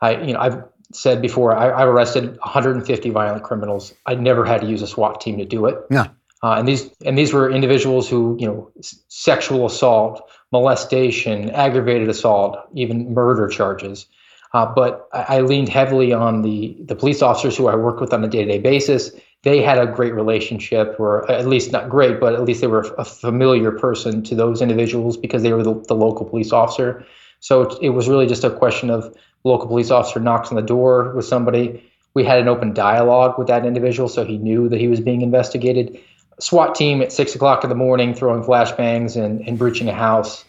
Speaker 36: I, you know, I've said before I, have arrested 150 violent criminals. I never had to use a SWAT team to do it.
Speaker 1: Yeah.
Speaker 36: Uh, and these and these were individuals who, you know, s- sexual assault, molestation, aggravated assault, even murder charges. Uh, but I, I, leaned heavily on the the police officers who I work with on a day to day basis they had a great relationship, or at least not great, but at least they were a familiar person to those individuals because they were the, the local police officer. So it, it was really just a question of local police officer knocks on the door with somebody. We had an open dialogue with that individual, so he knew that he was being investigated. SWAT team at six o'clock in the morning throwing flashbangs and, and breaching a house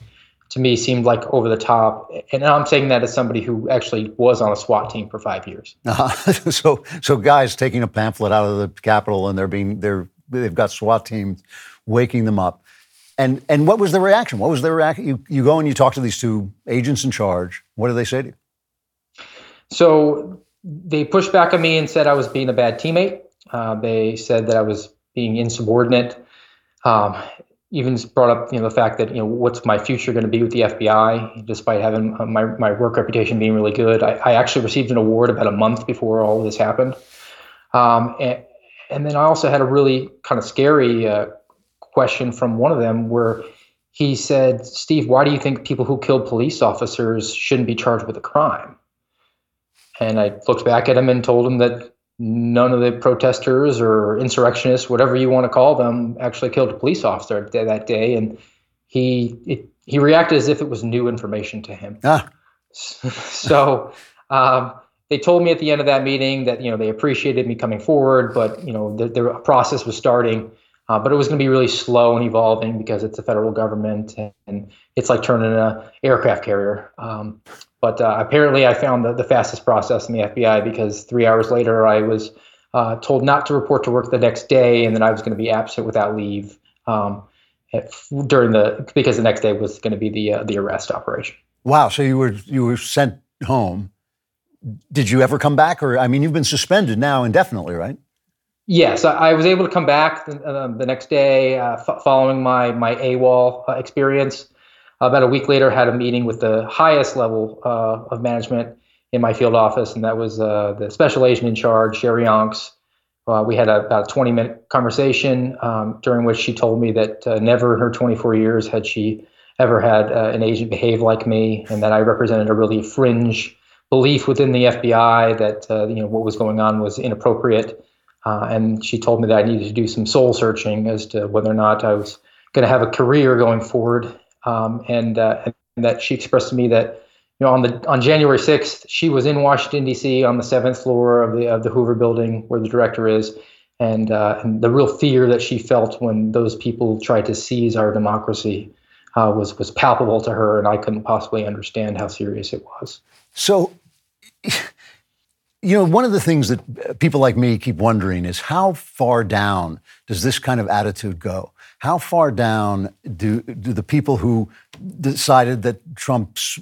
Speaker 36: to me seemed like over the top. And I'm saying that as somebody who actually was on a SWAT team for five years.
Speaker 1: Uh-huh. so, so guys taking a pamphlet out of the Capitol and they're being they're they've got SWAT teams waking them up. And and what was the reaction? What was their reaction? You you go and you talk to these two agents in charge. What do they say to you?
Speaker 36: So they pushed back on me and said I was being a bad teammate. Uh, they said that I was being insubordinate. Um, even brought up you know the fact that you know what's my future going to be with the FBI, despite having my my work reputation being really good. I, I actually received an award about a month before all this happened, um, and and then I also had a really kind of scary uh, question from one of them where he said, "Steve, why do you think people who kill police officers shouldn't be charged with a crime?" And I looked back at him and told him that none of the protesters or insurrectionists, whatever you want to call them, actually killed a police officer that day. And he it, he reacted as if it was new information to him.
Speaker 1: Ah.
Speaker 36: so um, they told me at the end of that meeting that you know they appreciated me coming forward, but you know the, the process was starting. Uh, but it was going to be really slow and evolving because it's a federal government and it's like turning an aircraft carrier. Um, but uh, apparently, I found the, the fastest process in the FBI because three hours later, I was uh, told not to report to work the next day, and then I was going to be absent without leave um, during the because the next day was going to be the uh, the arrest operation.
Speaker 1: Wow! So you were you were sent home. Did you ever come back, or I mean, you've been suspended now indefinitely, right?
Speaker 36: Yes, I, I was able to come back the, uh, the next day uh, f- following my my AWOL uh, experience. About a week later, had a meeting with the highest level uh, of management in my field office, and that was uh, the special agent in charge, Sherri Onks. Uh, we had a, about a 20 minute conversation um, during which she told me that never in her 24 years had she ever had an agent behave like me, and that I represented a really fringe belief within the FBI that uh, you know what was going on was inappropriate, uh, and she told me that I needed to do some soul searching as to whether or not I was going to have a career going forward, um, and, uh, and that she expressed to me that you know on the on January 6th she was in Washington D.C. on the seventh floor of the of the Hoover Building where the director is. And, uh, and the real fear that she felt when those people tried to seize our democracy uh, was was palpable to her, and I couldn't possibly understand how serious it was.
Speaker 1: So, you know, one of the things that people like me keep wondering is how far down does this kind of attitude go? How far down do, do the people who decided that Trump's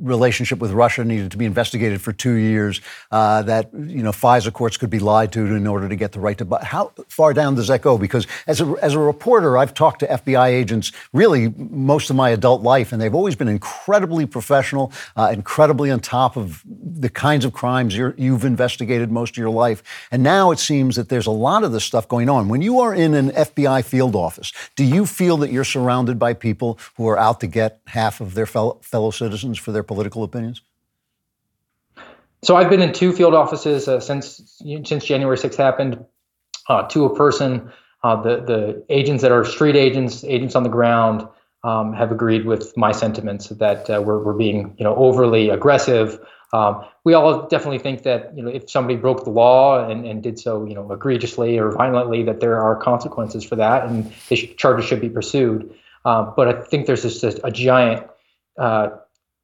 Speaker 1: relationship with Russia needed to be investigated for two years, uh, that you know FISA courts could be lied to in order to get the right to buy. How far down does that go? Because as a, as a reporter, I've talked to FBI agents really most of my adult life, and they've always been incredibly professional, uh, incredibly on top of the kinds of crimes you have investigated most of your life. And now it seems that there's a lot of this stuff going on. When you are in an FBI field office, do you feel that you're surrounded by people who are out to get half of their fellow, fellow citizens for their political opinions?
Speaker 36: So I've been in two field offices uh, since since January 6th happened. Uh, to a person, uh, the the agents that are street agents, agents on the ground, um, have agreed with my sentiments that uh, we're we're being you know overly aggressive. Um, we all definitely think that you know if somebody broke the law and, and did so you know egregiously or violently, that there are consequences for that, and the charges should be pursued. Uh, but I think there's just a, a giant, uh,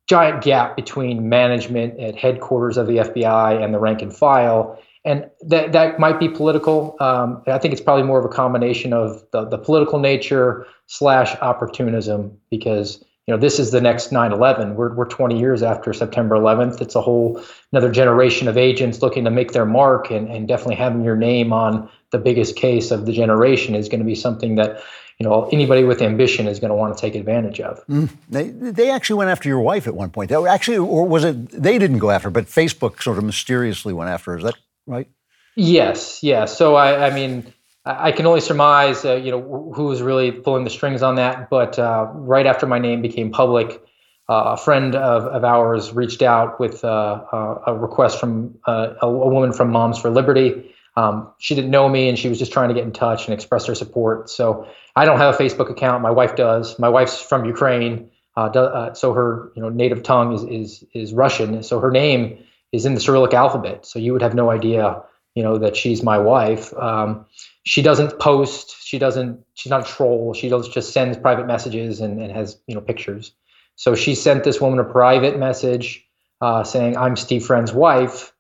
Speaker 36: giant gap between management at headquarters of the FBI and the rank and file, and that that might be political. Um, I think it's probably more of a combination of the, the political nature slash opportunism because you know this is the next 9/11. We're we're 20 years after September 11th. It's a whole another generation of agents looking to make their mark, and and definitely having your name on the biggest case of the generation is going to be something that you know anybody with ambition is going to want to take advantage of.
Speaker 1: Mm. They they actually went after your wife at one point. They actually, or was it they didn't go after, but Facebook sort of mysteriously went after. Her. Is that right?
Speaker 36: Yes, yeah. So I, I mean, I can only surmise, uh, you know, who was really pulling the strings on that. But uh, right after my name became public, uh, a friend of, of ours reached out with uh, uh, a request from uh, a, a woman from Moms for Liberty. Um, she didn't know me, and she was just trying to get in touch and express her support. So I don't have a Facebook account. My wife does. My wife's from Ukraine, uh, do, uh, so her you know native tongue is is is Russian. So her name is in the Cyrillic alphabet. So you would have no idea you know that she's my wife. Um, she doesn't post. She doesn't. She's not a troll. She does just sends private messages and, and has you know pictures. So she sent this woman a private message uh, saying, "I'm Steve Friend's wife."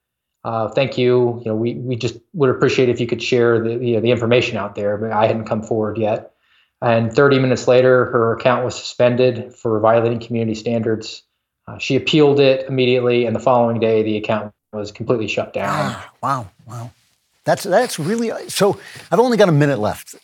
Speaker 36: uh, thank you. You know, we, we just would appreciate if you could share the, you know, the information out there, but I hadn't come forward yet. And 30 minutes later, her account was suspended for violating community standards. Uh, she appealed it immediately, and the following day, the account was completely shut down.
Speaker 1: Ah, wow, wow. That's, that's really so. I've only got a minute left.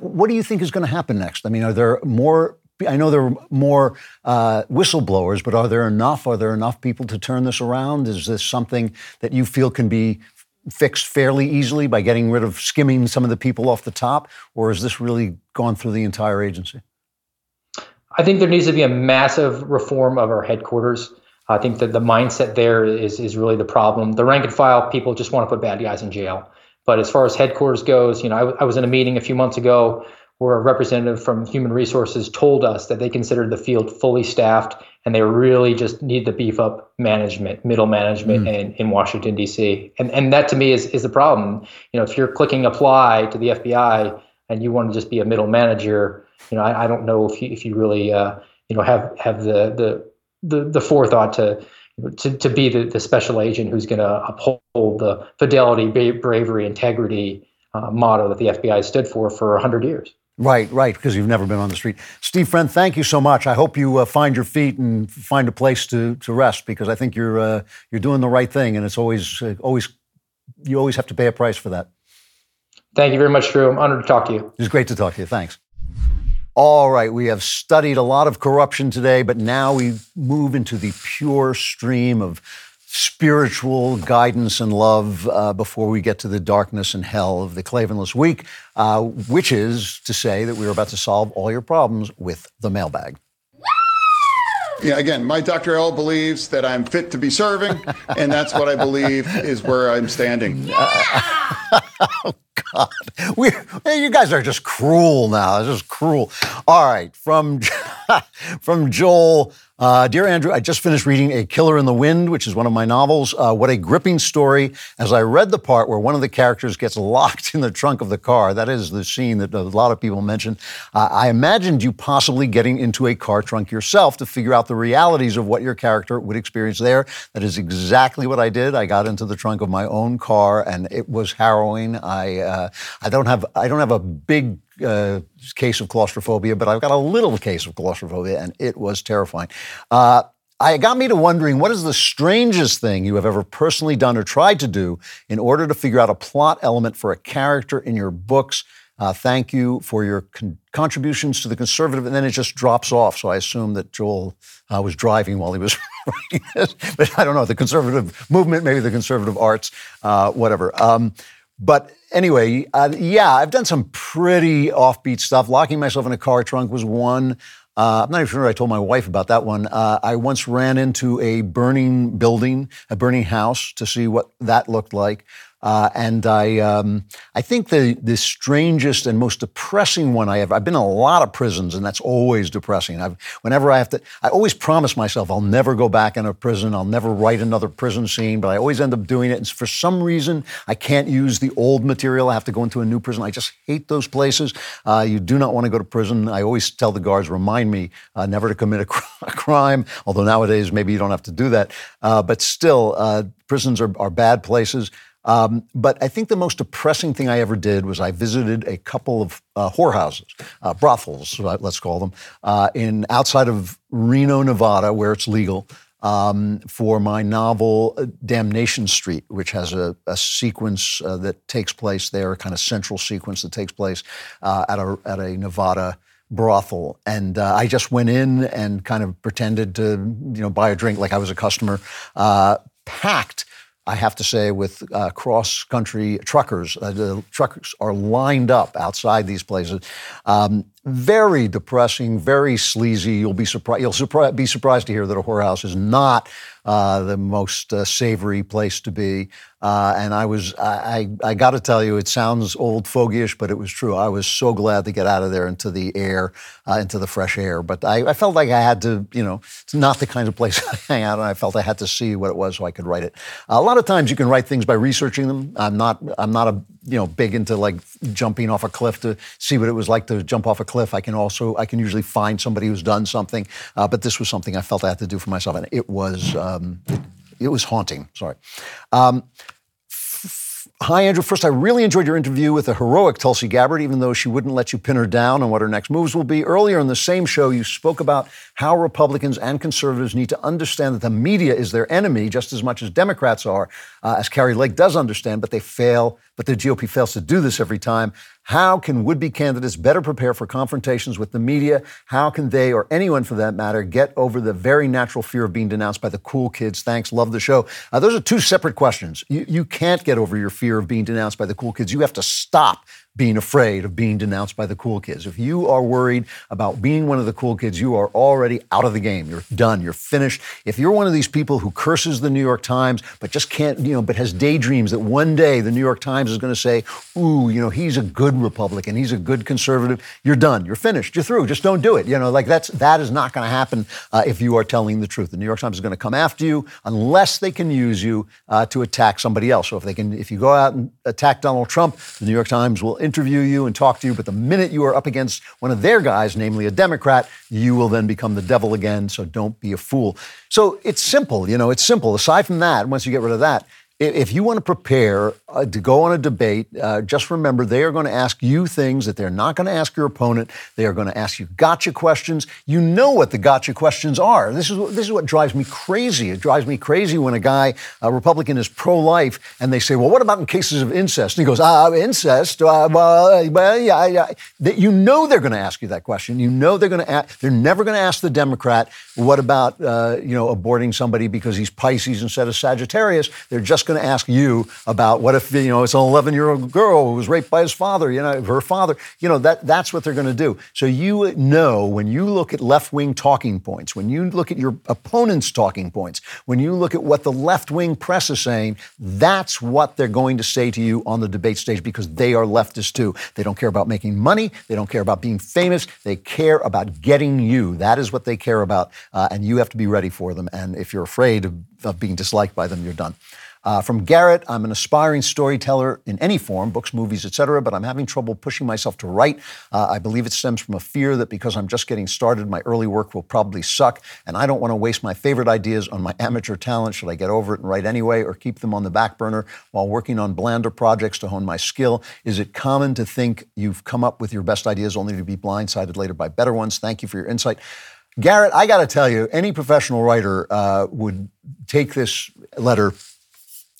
Speaker 1: What do you think is going to happen next? I mean, are there more I know there are more uh, whistleblowers, but are there enough? Are there enough people to turn this around? Is this something that you feel can be fixed fairly easily by getting rid of skimming some of the people off the top, or has this really gone through the entire agency?
Speaker 36: I think there needs to be a massive reform of our headquarters. I think that the mindset there is is really the problem. The rank and file people just want to put bad guys in jail. But as far as headquarters goes, you know, I, I was in a meeting a few months ago where a representative from Human Resources told us that they considered the field fully staffed and they really just need to beef up management, middle management mm. in, in Washington, D.C. And, and that to me is, is the problem. You know, if you're clicking apply to the FBI and you want to just be a middle manager, you know, I, I don't know if you, if you really, uh, you know, have, have the, the, the, the forethought to, to, to be the, the special agent who's going to uphold the fidelity, bravery, integrity uh, motto that the FBI stood for for 100 years.
Speaker 1: Right, right, because you've never been on the street. Steve Friend, thank you so much. I hope you uh, find your feet and find a place to, to rest because I think you're uh, you're doing the right thing, and it's always uh, always you always have to pay a price for that.
Speaker 36: Thank you very much, Drew. I'm honored to talk to you.
Speaker 1: It's great to talk to you. Thanks. All right, we have studied a lot of corruption today, but now we move into the pure stream of spiritual guidance and love uh, before we get to the darkness and hell of the Klavanless Week, uh, which is to say that we're about to solve all your problems with the mailbag.
Speaker 37: yeah, again, my Dr. L believes that I'm fit to be serving, and that's what I believe is where I'm standing. Yeah!
Speaker 1: oh God, we you guys are just cruel now. This is cruel. All right, from from Joel. Uh, Dear Andrew, I just finished reading A Killer in the Wind, which is one of my novels. Uh, what a gripping story. As I read the part where one of the characters gets locked in the trunk of the car, that is the scene that a lot of people mentioned, uh, I imagined you possibly getting into a car trunk yourself to figure out the realities of what your character would experience there. That is exactly what I did. I got into the trunk of my own car, and it was harrowing. I, uh, I don't have, I don't have a big uh, case of claustrophobia, but I've got a little case of claustrophobia, and it was terrifying. Uh, it got me to wondering what is the strangest thing you have ever personally done or tried to do in order to figure out a plot element for a character in your books. Uh, thank you for your con- contributions to the conservative, and then it just drops off. So I assume that Joel uh, was driving while he was writing this, but I don't know the conservative movement, maybe the conservative arts, uh, whatever. Um, but anyway, uh, yeah, I've done some pretty offbeat stuff. Locking myself in a car trunk was one. Uh, I'm not even sure I told my wife about that one. Uh, I once ran into a burning building, a burning house, to see what that looked like. Uh, and I, um, I think the the strangest and most depressing one I ever. I've been in a lot of prisons, and that's always depressing. I've, whenever I have to, I always promise myself I'll never go back in a prison. I'll never write another prison scene, but I always end up doing it. And for some reason, I can't use the old material. I have to go into a new prison. I just hate those places. Uh, you do not want to go to prison. I always tell the guards, remind me uh, never to commit a, cr- a, crime. Although nowadays maybe you don't have to do that, uh, but still, uh, prisons are, are bad places. Um, but I think the most depressing thing I ever did was I visited a couple of uh, whorehouses, uh, brothels, let's call them, uh, in outside of Reno, Nevada, where it's legal. Um, for my novel uh, Damnation Street, which has a, a sequence uh, that takes place there, a kind of central sequence that takes place uh, at a at a Nevada brothel, and uh, I just went in and kind of pretended to, you know, buy a drink like I was a customer. Uh, packed I have to say, with uh, cross country truckers. Uh, the truckers are lined up outside these places. Um, very depressing, very sleazy. You'll be surprised. You'll surpri- be surprised to hear that a whorehouse is not uh, the most uh, savory place to be. Uh, and I was, I, I, I got to tell you, it sounds old fogyish, but it was true. I was so glad to get out of there into the air, uh, into the fresh air. But I, I, felt like I had to, you know, it's not the kind of place I hang out, and I felt I had to see what it was so I could write it. a lot of times you can write things by researching them. I'm not, I'm not a, you know, big into like jumping off a cliff to see what it was like to jump off a cliff. I can also, I can usually find somebody who's done something. Uh, but this was something I felt I had to do for myself, and it was. Um, it was haunting. Sorry. Um, Hi, Andrew. First, I really enjoyed your interview with the heroic Tulsi Gabbard, even though she wouldn't let you pin her down on what her next moves will be. Earlier in the same show, you spoke about how Republicans and conservatives need to understand that the media is their enemy just as much as Democrats are, uh, as Kari Lake does understand, but they fail, but the GOP fails to do this every time. How can would be candidates better prepare for confrontations with the media? How can they, or anyone for that matter, get over the very natural fear of being denounced by the cool kids? Thanks, love the show. Uh, those are two separate questions. You, you can't get over your fear of being denounced by the cool kids. You have to stop being afraid of being denounced by the cool kids. If you are worried about being one of the cool kids, you are already out of the game. You're done. You're finished. If you're one of these people who curses the New York Times, but just can't, you know, but has daydreams that one day the New York Times is going to say, ooh, you know, he's a good Republican, he's a good conservative, you're done. You're finished. You're through. Just don't do it. You know, like that's, that is not going to happen uh, if you are telling the truth. The New York Times is going to come after you unless they can use you uh, to attack somebody else. So if they can, if you go out and attack Donald Trump, the New York Times will interview you and talk to you, but the minute you are up against one of their guys, namely a Democrat, you will then become the devil again. So don't be a fool. So it's simple, you know, it's simple. Aside from that, once you get rid of that, if you want to prepare uh, to go on a debate, uh, just remember they are going to ask you things that they're not going to ask your opponent. They are going to ask you gotcha questions. You know what the gotcha questions are. This is what, this is what drives me crazy. It drives me crazy when a guy, a Republican, is pro-life, and they say, "Well, what about in cases of incest?" And he goes, "Ah, incest. Uh, well, well, yeah, yeah." That you know they're going to ask you that question. You know they're going to. Ask, they're never going to ask the Democrat, "What about uh, you know aborting somebody because he's Pisces instead of Sagittarius?" They're just going going to ask you about what if you know it's an 11 year old girl who was raped by his father, you know, her father. You know that that's what they're going to do. So you know when you look at left wing talking points, when you look at your opponent's talking points, when you look at what the left wing press is saying, that's what they're going to say to you on the debate stage because they are leftists too. They don't care about making money. They don't care about being famous. They care about getting you. That is what they care about, uh, and you have to be ready for them. And if you're afraid of, of being disliked by them, you're done. Uh, from Garrett, I'm an aspiring storyteller in any form, books, movies, etc., but I'm having trouble pushing myself to write. Uh, I believe it stems from a fear that because I'm just getting started, my early work will probably suck, and I don't want to waste my favorite ideas on my amateur talent. Should I get over it and write anyway, or keep them on the back burner while working on blander projects to hone my skill? Is it common to think you've come up with your best ideas only to be blindsided later by better ones? Thank you for your insight. Garrett, I got to tell you, any professional writer uh, would take this letter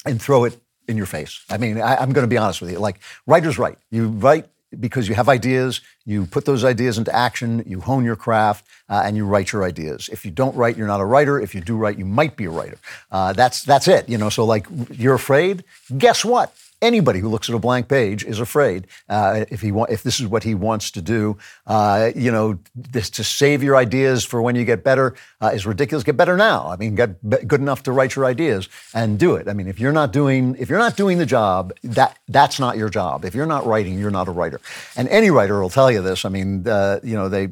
Speaker 1: and throw it in your face. I mean, I, am going to be honest with you. Like, writers write. You write because you have ideas, you put those ideas into action, you hone your craft, uh, and you write your ideas. If you don't write, you're not a writer. If you do write, you might be a writer. Uh, that's that's it. You know. So like, you're afraid. Guess what? Anybody who looks at a blank page is afraid uh, if he wa- if this is what he wants to do. Uh, you know, this to save your ideas for when you get better uh, is ridiculous. Get better now. I mean, get good enough to write your ideas and do it. I mean, if you're not doing if you're not doing the job, that that's not your job. If you're not writing, you're not a writer. And any writer will tell you this. I mean, uh, you know, they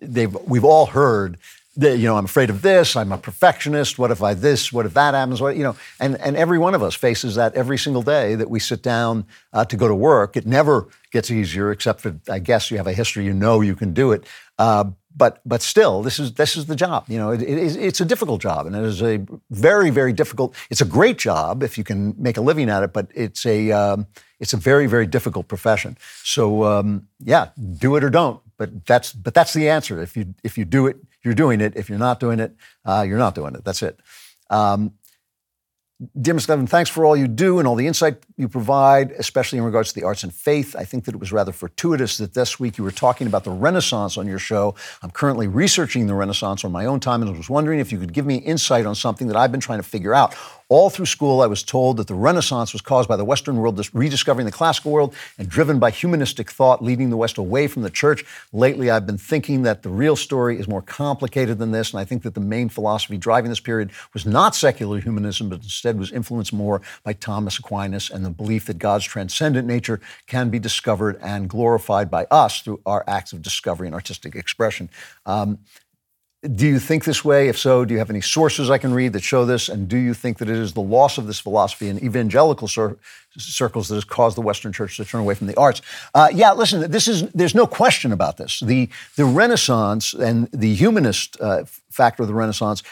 Speaker 1: they've we've all heard you know, I'm afraid of this. I'm a perfectionist. What if I this? What if that happens? What you know? And and every one of us faces that every single day that we sit down uh, to go to work. It never gets easier, except for I guess you have a history. You know you can do it. Uh, but but still, this is this is the job. You know, it, it it's a difficult job, and it is a very very difficult. It's a great job if you can make a living at it, but it's a um, it's a very very difficult profession. So um, yeah, do it or don't. But that's but that's the answer. If you if you do it, you're doing it. If you're not doing it, uh, you're not doing it. That's it. Um, Dear Mr. Levin, thanks for all you do and all the insight you provide, especially in regards to the arts and faith. I think that it was rather fortuitous that this week you were talking about the Renaissance on your show. I'm currently researching the Renaissance on my own time and was wondering if you could give me insight on something that I've been trying to figure out. All through school, I was told that the Renaissance was caused by the Western world rediscovering the classical world and driven by humanistic thought, leading the West away from the church. Lately, I've been thinking that the real story is more complicated than this, and I think that the main philosophy driving this period was not secular humanism, but instead was influenced more by Thomas Aquinas and the belief that God's transcendent nature can be discovered and glorified by us through our acts of discovery and artistic expression. Um, do you think this way? If so, do you have any sources I can read that show this? And do you think that it is the loss of this philosophy in evangelical cir- circles that has caused the Western Church to turn away from the arts? Uh, yeah, listen, this is there's no question about this. The the Renaissance and the humanist uh, factor of the Renaissance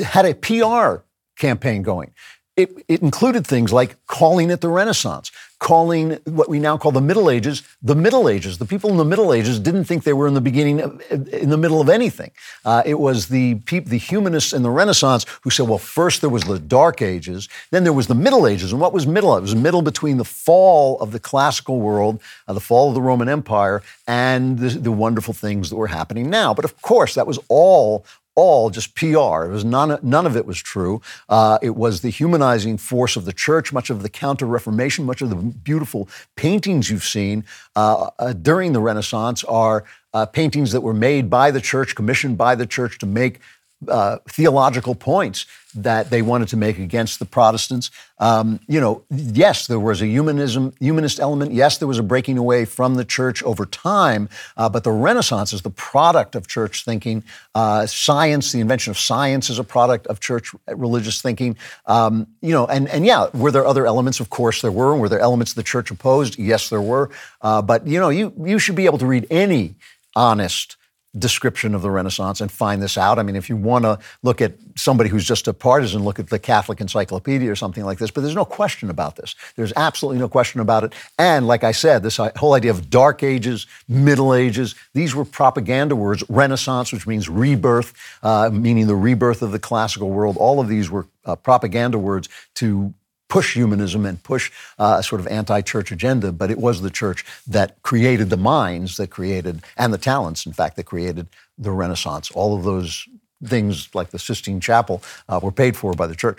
Speaker 1: had a PR campaign going. It, it, included things like calling it the Renaissance, calling what we now call the Middle Ages the Middle Ages. The people in the Middle Ages didn't think they were in the beginning, of, in the middle of anything. Uh, it was the peop, the humanists in the Renaissance who said, well, first there was the Dark Ages, then there was the Middle Ages. And what was middle? It was middle between the fall of the classical world, uh, the fall of the Roman Empire, and the, the wonderful things that were happening now. But of course, that was all all just PR. It was none, none of it was true. Uh, it was the humanizing force of the church, much of the Counter Reformation, much of the beautiful paintings you've seen uh, uh, during the Renaissance are uh, paintings that were made by the church, commissioned by the church to make uh, theological points that they wanted to make against the Protestants. Um, you know, yes, there was a humanism, humanist element. Yes, there was a breaking away from the church over time. Uh, but the Renaissance is the product of church thinking. Uh, science, the invention of science, is a product of church religious thinking. Um, you know, and and yeah, were there other elements? Of course, there were. Were there elements the church opposed? Yes, there were. Uh, but you know, you you should be able to read any honest description of the Renaissance and find this out. I mean, if you want to look at somebody who's just a partisan, look at the Catholic Encyclopedia or something like this. But there's no question about this. There's absolutely no question about it. And like I said, this whole idea of Dark Ages, Middle Ages, these were propaganda words. Renaissance, which means rebirth, uh, meaning the rebirth of the classical world. All of these were uh, propaganda words to push humanism and push uh, a sort of anti-church agenda, but it was the church that created the minds that created, and the talents, in fact, that created the Renaissance. All of those things, like the Sistine Chapel, uh, were paid for by the church.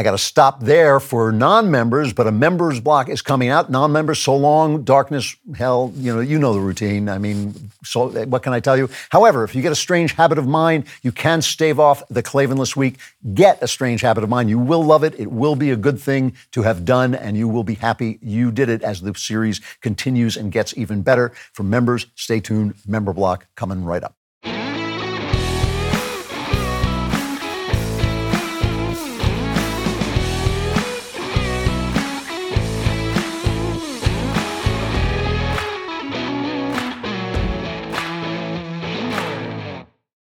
Speaker 1: I got to stop there for non-members, but a members block is coming out. Non-members, so long, darkness, hell, you know, you know the routine. I mean, so what can I tell you? However, if you get a strange habit of mind, you can stave off the Klavanless week. Get a strange habit of mind. You will love it. It will be a good thing to have done, and you will be happy you did it as the series continues and gets even better. For members, stay tuned. Member block coming right up.